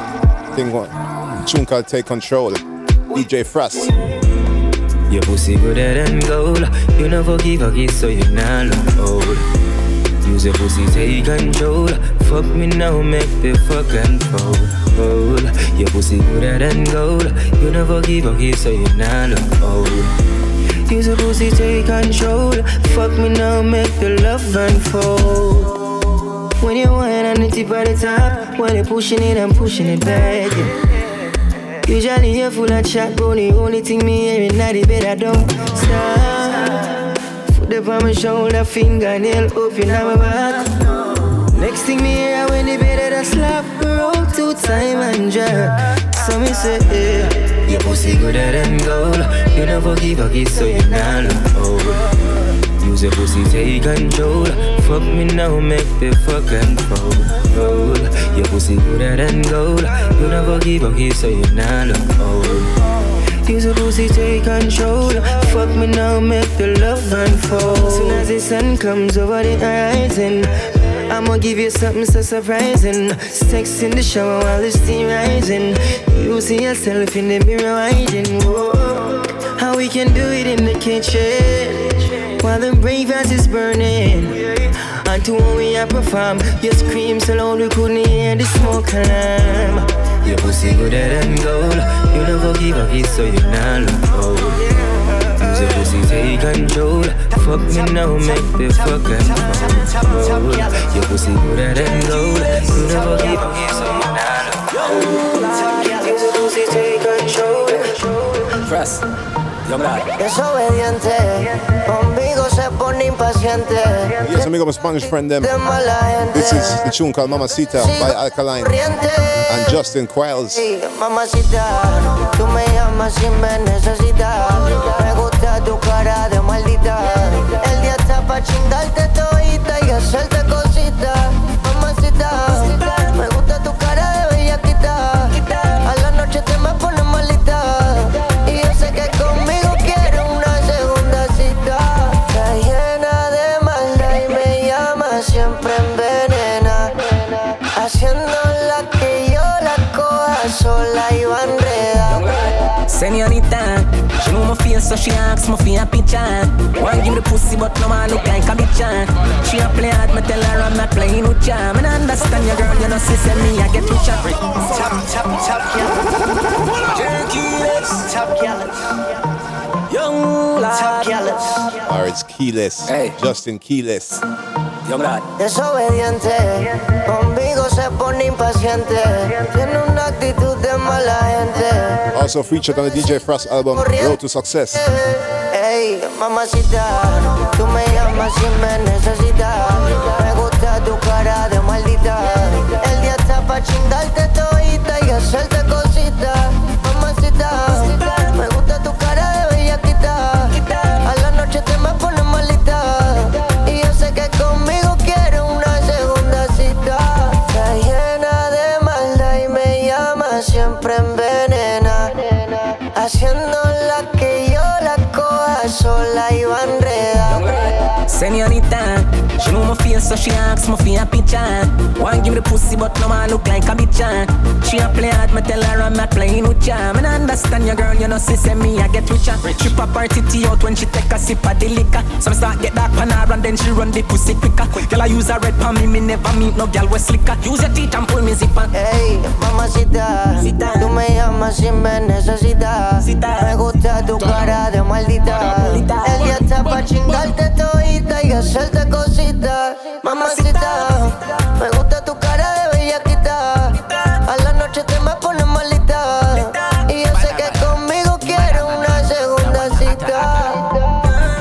Thing one. Tune called Take Control. DJ Frass. Your pussy good than gold. You never give a kiss, so you not hold. Use your pussy, take control. Fuck me now, make the fuck unfold. Hold. Your pussy good than gold. You never give a kiss, so you not hold. Use your pussy, take control. Fuck me now, make the love unfold. When you wine on the tip of the top, when you pushing it, I'm pushing it back. Yeah. Usually you're full of chat, but the only thing me hearing at the bed I don't stop. Foot up on my shoulder, fingernail open on my back. Next thing me hear when the bed I slap, time and jerk. So me say, yeah, your pussy gooder than gold. You never give a kiss, so you're not old. Use your pussy, take control. Fuck me now, make the fuck unfold. Your pussy gooder than gold. You never give a kiss, so you not old. Use your pussy, take control. Fuck me now, make the love unfold. Soon as the sun comes over the horizon. I'ma give you something so surprising. Sex in the shower while the steam rising. You see yourself in the mirror hiding. Whoa. How we can do it in the kitchen while the breakfast is burning. And to when we perform, you scream so loud we couldn't hear the smoke alarm. Your pussy gooder than gold. You never give kiss, so you're not look old. Use your pussy, take control. Fuck me now, make the fuck unfold. Your pussy gooder than gold. You never give a kiss, so you not look your pussy, take control. Press. Es obediente, conmigo se pone impaciente. Yes, amigo, my Spanish friend them. This is the tune called Mamacita by Alkaline and Justin Quiles. Mamacita, tú me llamas si me necesitas. Me gusta tu cara de maldita. El día está pa' chingarte todita y hacerte cositas. Sola y va enredada. Senorita, she know my face so she asks me for a picture Want give me the pussy but no man look like a bitch She a play hard, me tell her I'm not playing with ya. Me not understand your girl, you know she say me I get rich at Top, top, top killer Jerky lips Top killers Young lad. Top killers Or it's Keyless. Hey. Justin Quiles. Desobediente, conmigo se pone impaciente. Tiene una actitud de mala gente. Also featured on the DJ Frost album, Road to Success. Ey, mamacita, tú me llamas si me necesitas. Me gusta tu cara de maldita. El día está pa' chingarte todita y hacerte sola y va enredada. Senorita, she know my face so she asks me for a picture. Want give me the pussy but no man look like a bitch She a play hard, me tell her I'm not playing with ya. Me not understand your girl, you know she say me I get richer She pop her titty out when she take a sip of the liquor. So me start get that pan her and then she run the pussy quicker. Girl I use a red pan me, me never meet no girl with slicker. Use your teeth and pull me zipper. Ey, mamacita, tú me llamas si me necesitas. Me gusta tu cara de maldita. El día está pa' chingarte todita y hacerte cositas mamacita, mamacita. Me gusta tu cara de bellaquita. A la noche te me pones malita. Y yo sé que conmigo quiero una segunda cita.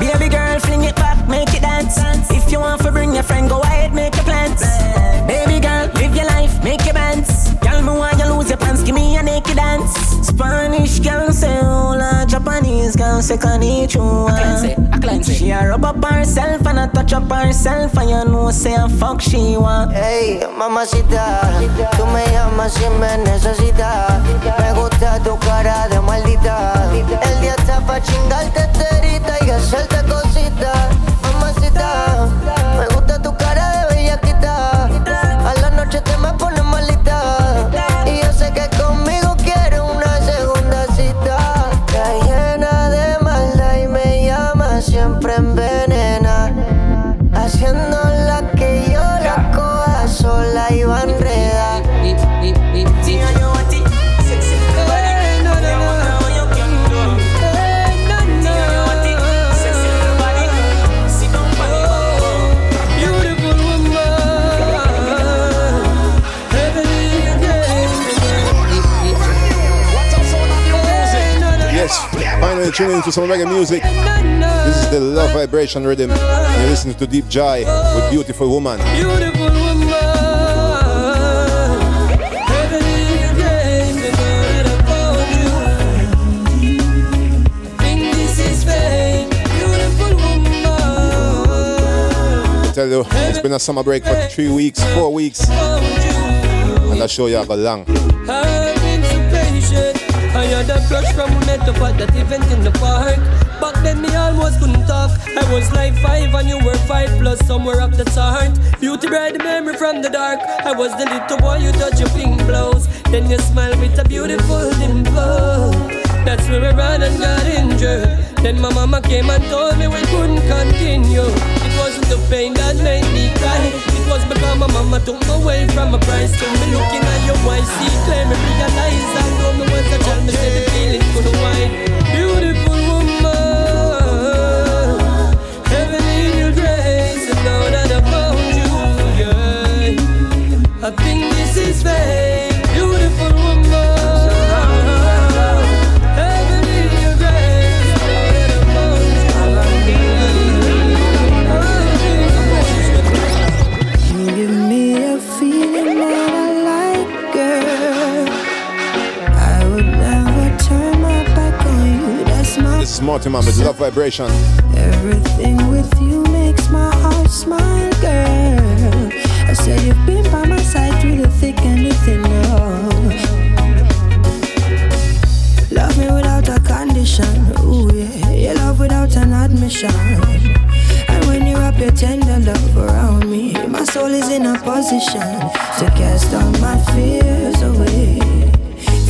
Baby girl, fling it back, make it dance. If you want to bring your friend, go ahead, make your plans. Baby girl, live your life, make your bands. Girl, me want you lose your pants, give me a naked dance. Spanish girl say hola, Japanese girl say konnichiwa one. She a rub up herself and a touch up herself and you know say a fuck she want. Hey, mamacita, tú me llamas si me necesitas. Me gusta tu cara de maldita. El día está pa' chingarte terita y hacerte cositas. Mamacita, me tuning into some reggae music. This is the Love Vibration Rhythm. And you're listening to Deep Jahi with Beautiful Woman. Beautiful woman. Heavenly again, the bird upon you. Think this is fate. Beautiful woman. I tell you, it's been a summer break for three weeks, four weeks. And I show you I got long. I had a crush from we met up at that event in the park. Back then me almost couldn't talk. I was like five and you were five plus somewhere up the chart. Beauty bright memory from the dark. I was the little boy you touch your pink blouse. Then you smile with a beautiful dimple. That's where I ran and got injured. Then my mama came and told me we couldn't continue. It wasn't the pain that made me cry. Was because my mama took me away from my price. To me looking at your white see clear me realize I know me was a child. Me said the feeling couldn't wine. Beautiful woman, heaven in your grace, and now that I found you, yeah, I think this is fate. Martin Man Love Vibration. everything with you makes my heart smile, girl. I said you've been by my side through the thick and the thin. Oh. Love me without a condition, ooh yeah. Your love without an admission. And when you wrap your tender love around me, my soul is in a position to cast all my fears away.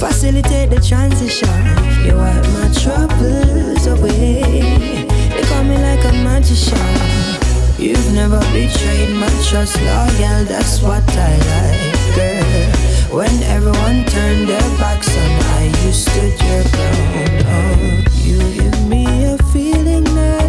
Facilitate the transition, you wipe my troubles away. They call me like a magician. You've never betrayed my trust, loyal, that's what I like, girl. When everyone turned their backs on I, you stood your ground. Oh, you give me a feeling that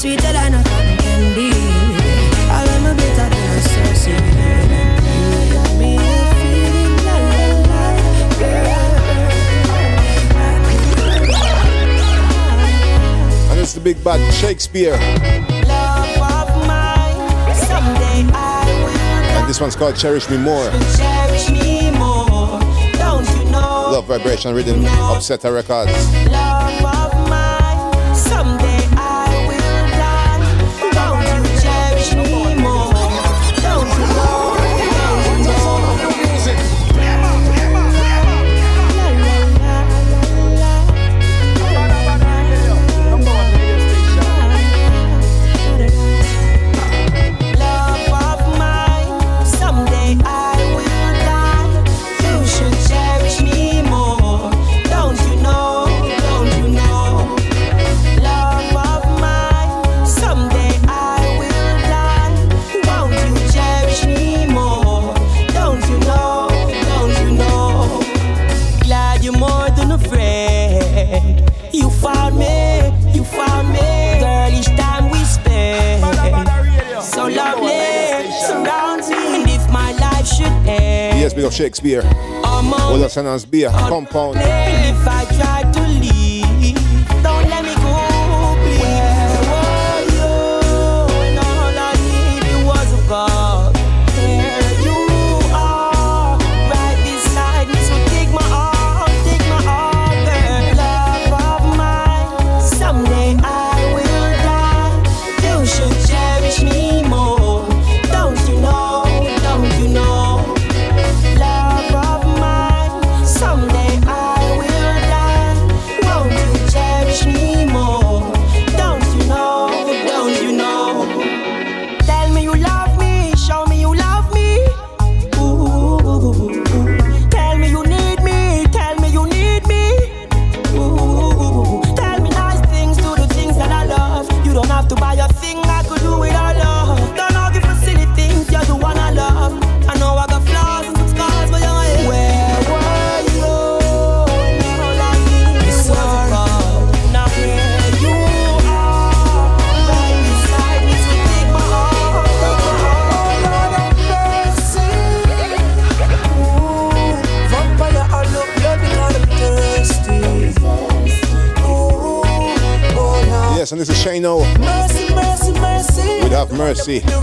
sweeter than a cotton candy. I me better than a saucy. It's the big bad Shakespeare. And this one's called Cherish Me More. Cherish me more, don't you know? Love Vibration Rhythm, Upsetter Records. Love Shakespeare. Was a beer compound. você.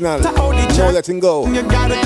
signal. No letting go. You gotta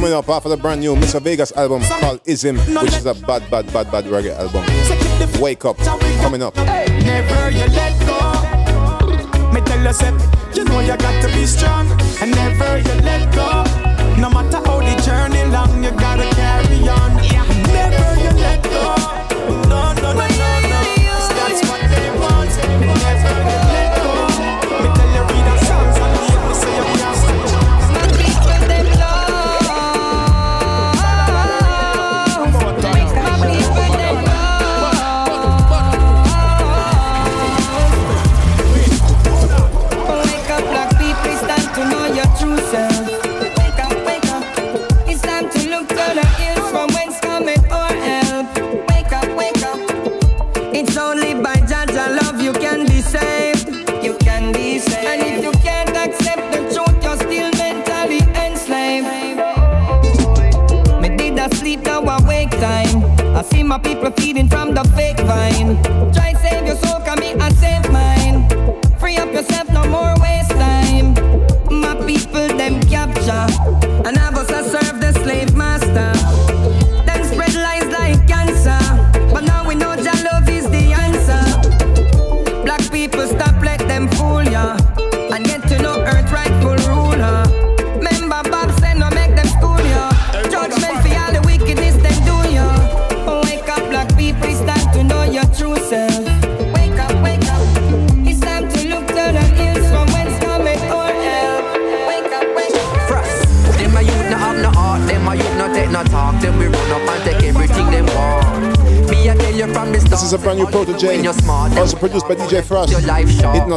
Coming up after the brand new Mr. Vegas album called Ism, which is a bad, bad, bad, bad reggae album. Wake up, coming up. Never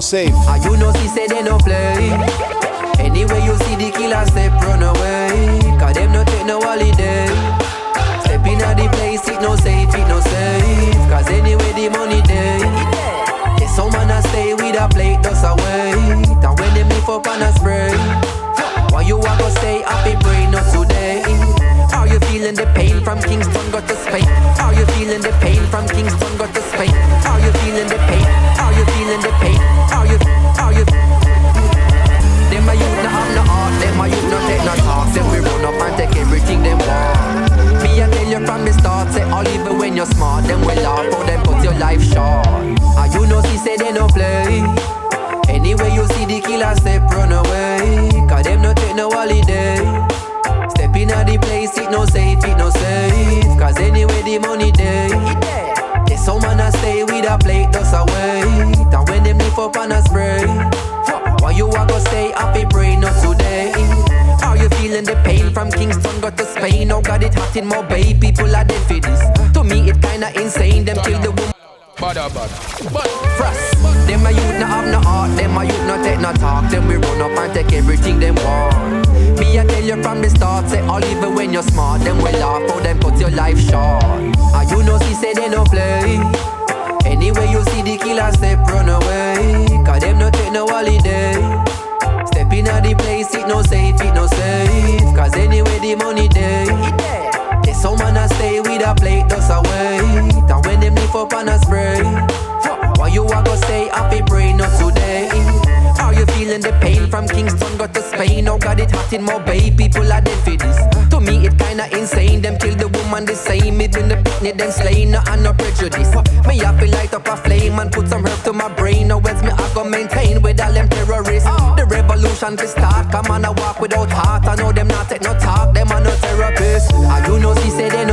safe. Are getting more baby people are dead for this. To me, it kinda insane. Them kill the woman the same. It in the picnic, then slain, no, and no prejudice. Me, I feel light up a flame and put some herb to my brain. Now, where's me, I go maintain with all them terrorists. The revolution to start. Come on, I walk without heart. I know them not take no talk, them are no therapists. I do know she said they know.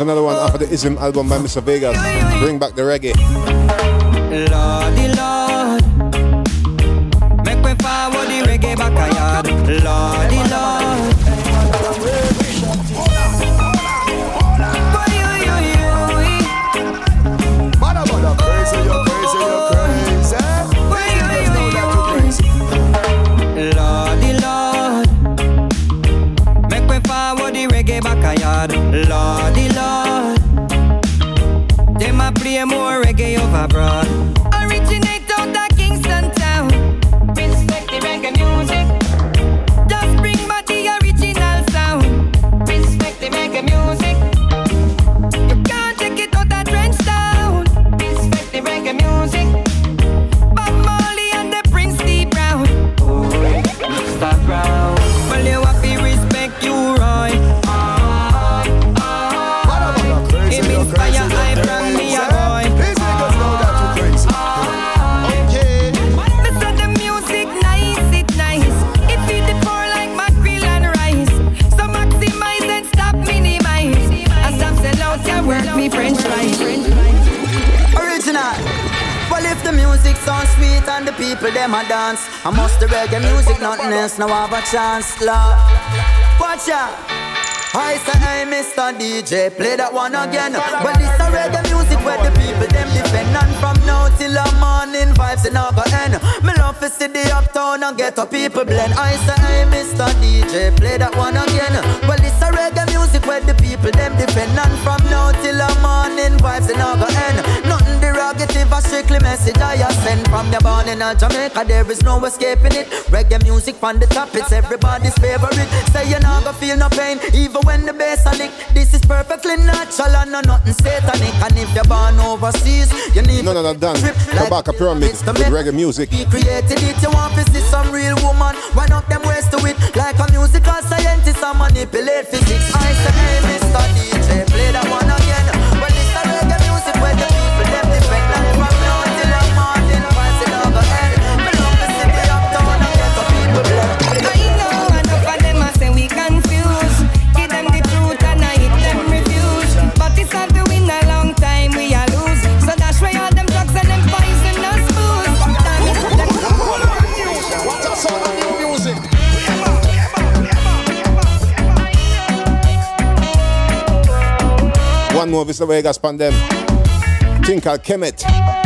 Another one after the Ism album by Mr. Vegas. Bring back the reggae. Lordy, I must the reggae music, nothing else, now I have a chance, love. Watch out. I say, hey, Mr. DJ, play that one again. But this a reggae music where the people them depend on. from now till the morning, vibes it never end. Me love to see the uptown and get a people blend. I say, hey, Mr. DJ, play that one again. But this a reggae music where the people them depend on. from now till the morning, vibes it never end. No Targetive a strictly message I send from your born in a Jamaica. There is no escaping it. Reggae music from the top, it's everybody's favorite. Say you're not gonna feel no pain, even when the bass a lick. This is perfectly natural and no nothing satanic. And if you're born overseas, you need no, no, no, done. Trip like back a pyramid with reggae music. He created it. You want to see some real woman? Why not them waste to it like a musical scientist. I manipulate physics. I say, hey, Mr. DJ, play that one. novis the Vegas pandem. Thing called Kemet.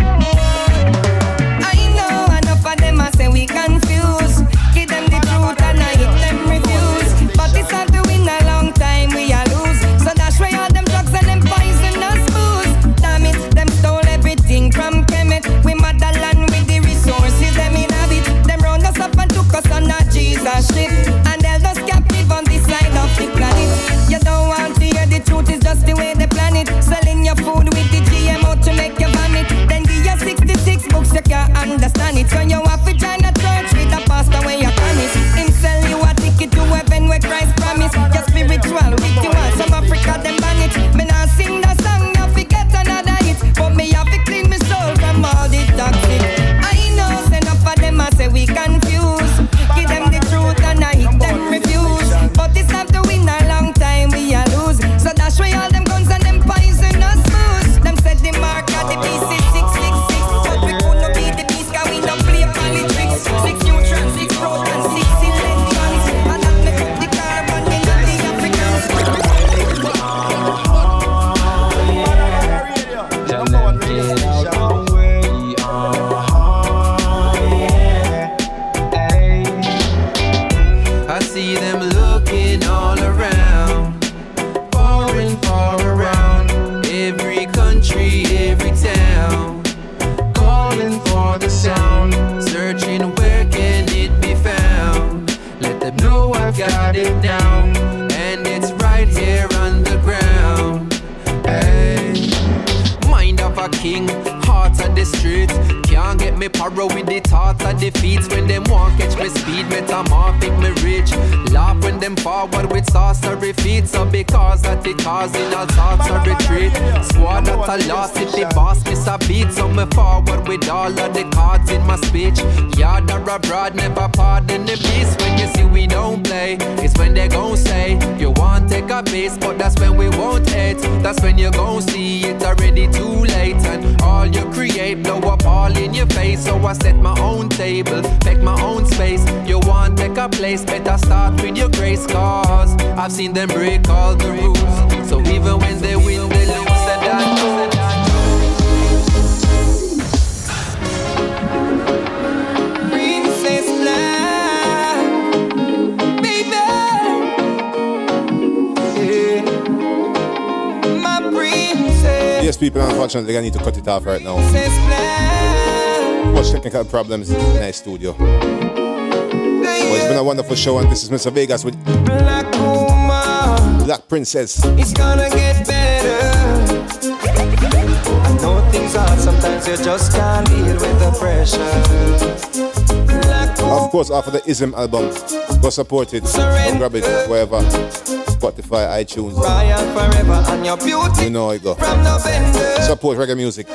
off right now. Problems in the studio. Well, it's been a wonderful show, and this is Mr. Vegas with Black, Black Princess. It's gonna get better. I know things are sometimes you just can't deal with the pressure. Black of course, after the ISM album, go support it, go grab it, wherever. Spotify, iTunes. Forever, you know I go. Support reggae music.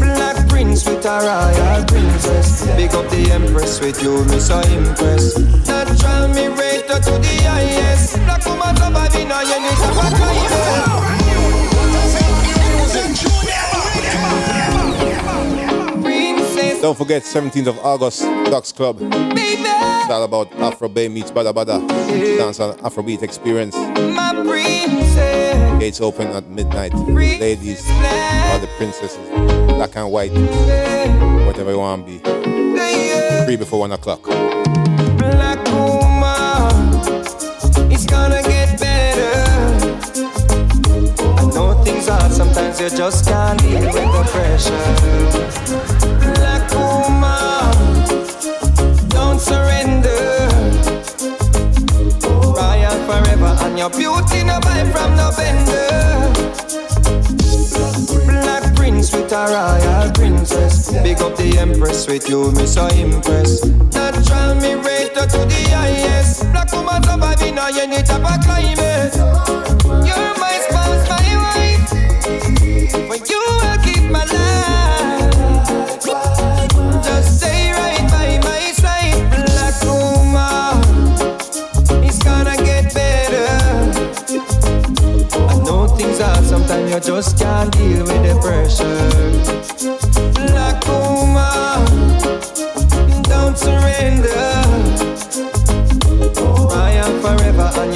Black Prince with a royal princess. Big up the Empress with you, me so impressed. Natural me rated to the highest. Black woman surviving, I ain't Don't forget, 17th of August, Ducks Club. Baby. It's all about Afro Bay meets Badda Badda. Yeah. Dance and Afrobeat experience. Gates open at midnight. Princess Ladies all the princesses, black and white, whatever you want to be. Yeah. Free before 1 o'clock. Black it's gonna get better. I know things sometimes you just can't deal with the pressure. with you, me so impressed. Natural me rated to the highest. Black woman surviving on any type of climate. You're my spouse, my wife. When you will keep my life, just stay right by my side. Black woman, it's gonna get better. I know things are sometimes you just can't deal with the pressure.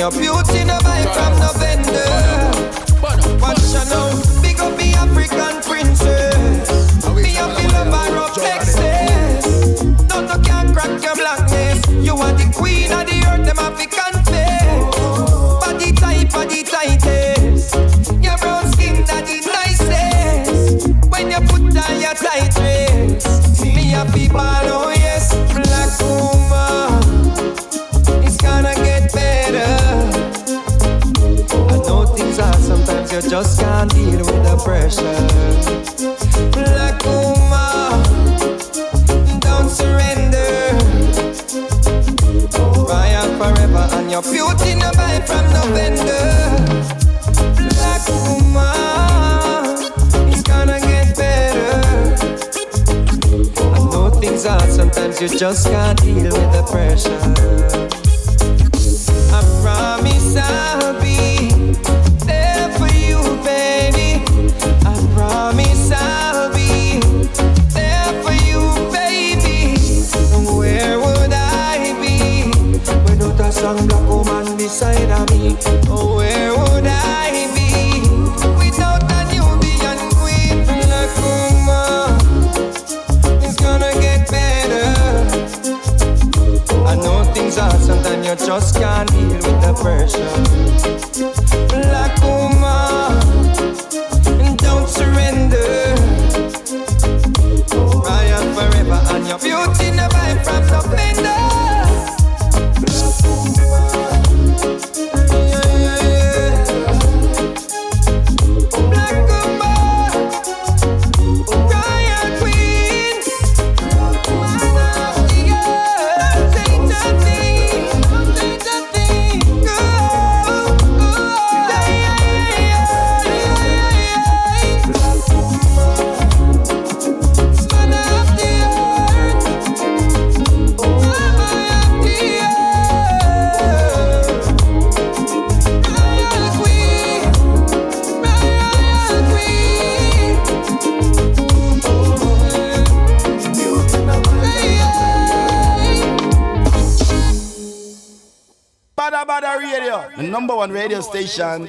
your beauty no buy from no vendor. Watch out now, big up the African princess. Me a feel up and rub excess. No, no can crack your blackness. You are the queen of the earth, them African. Just can't deal with the pressure. Black woman, don't surrender. Royal forever, and your beauty no buy from no vendor. Black woman, it's gonna get better. I know things are sometimes you just can't deal with the pressure. You just can't deal with the pressure. Black woman, don't surrender. Royal forever, and your beauty one radio station.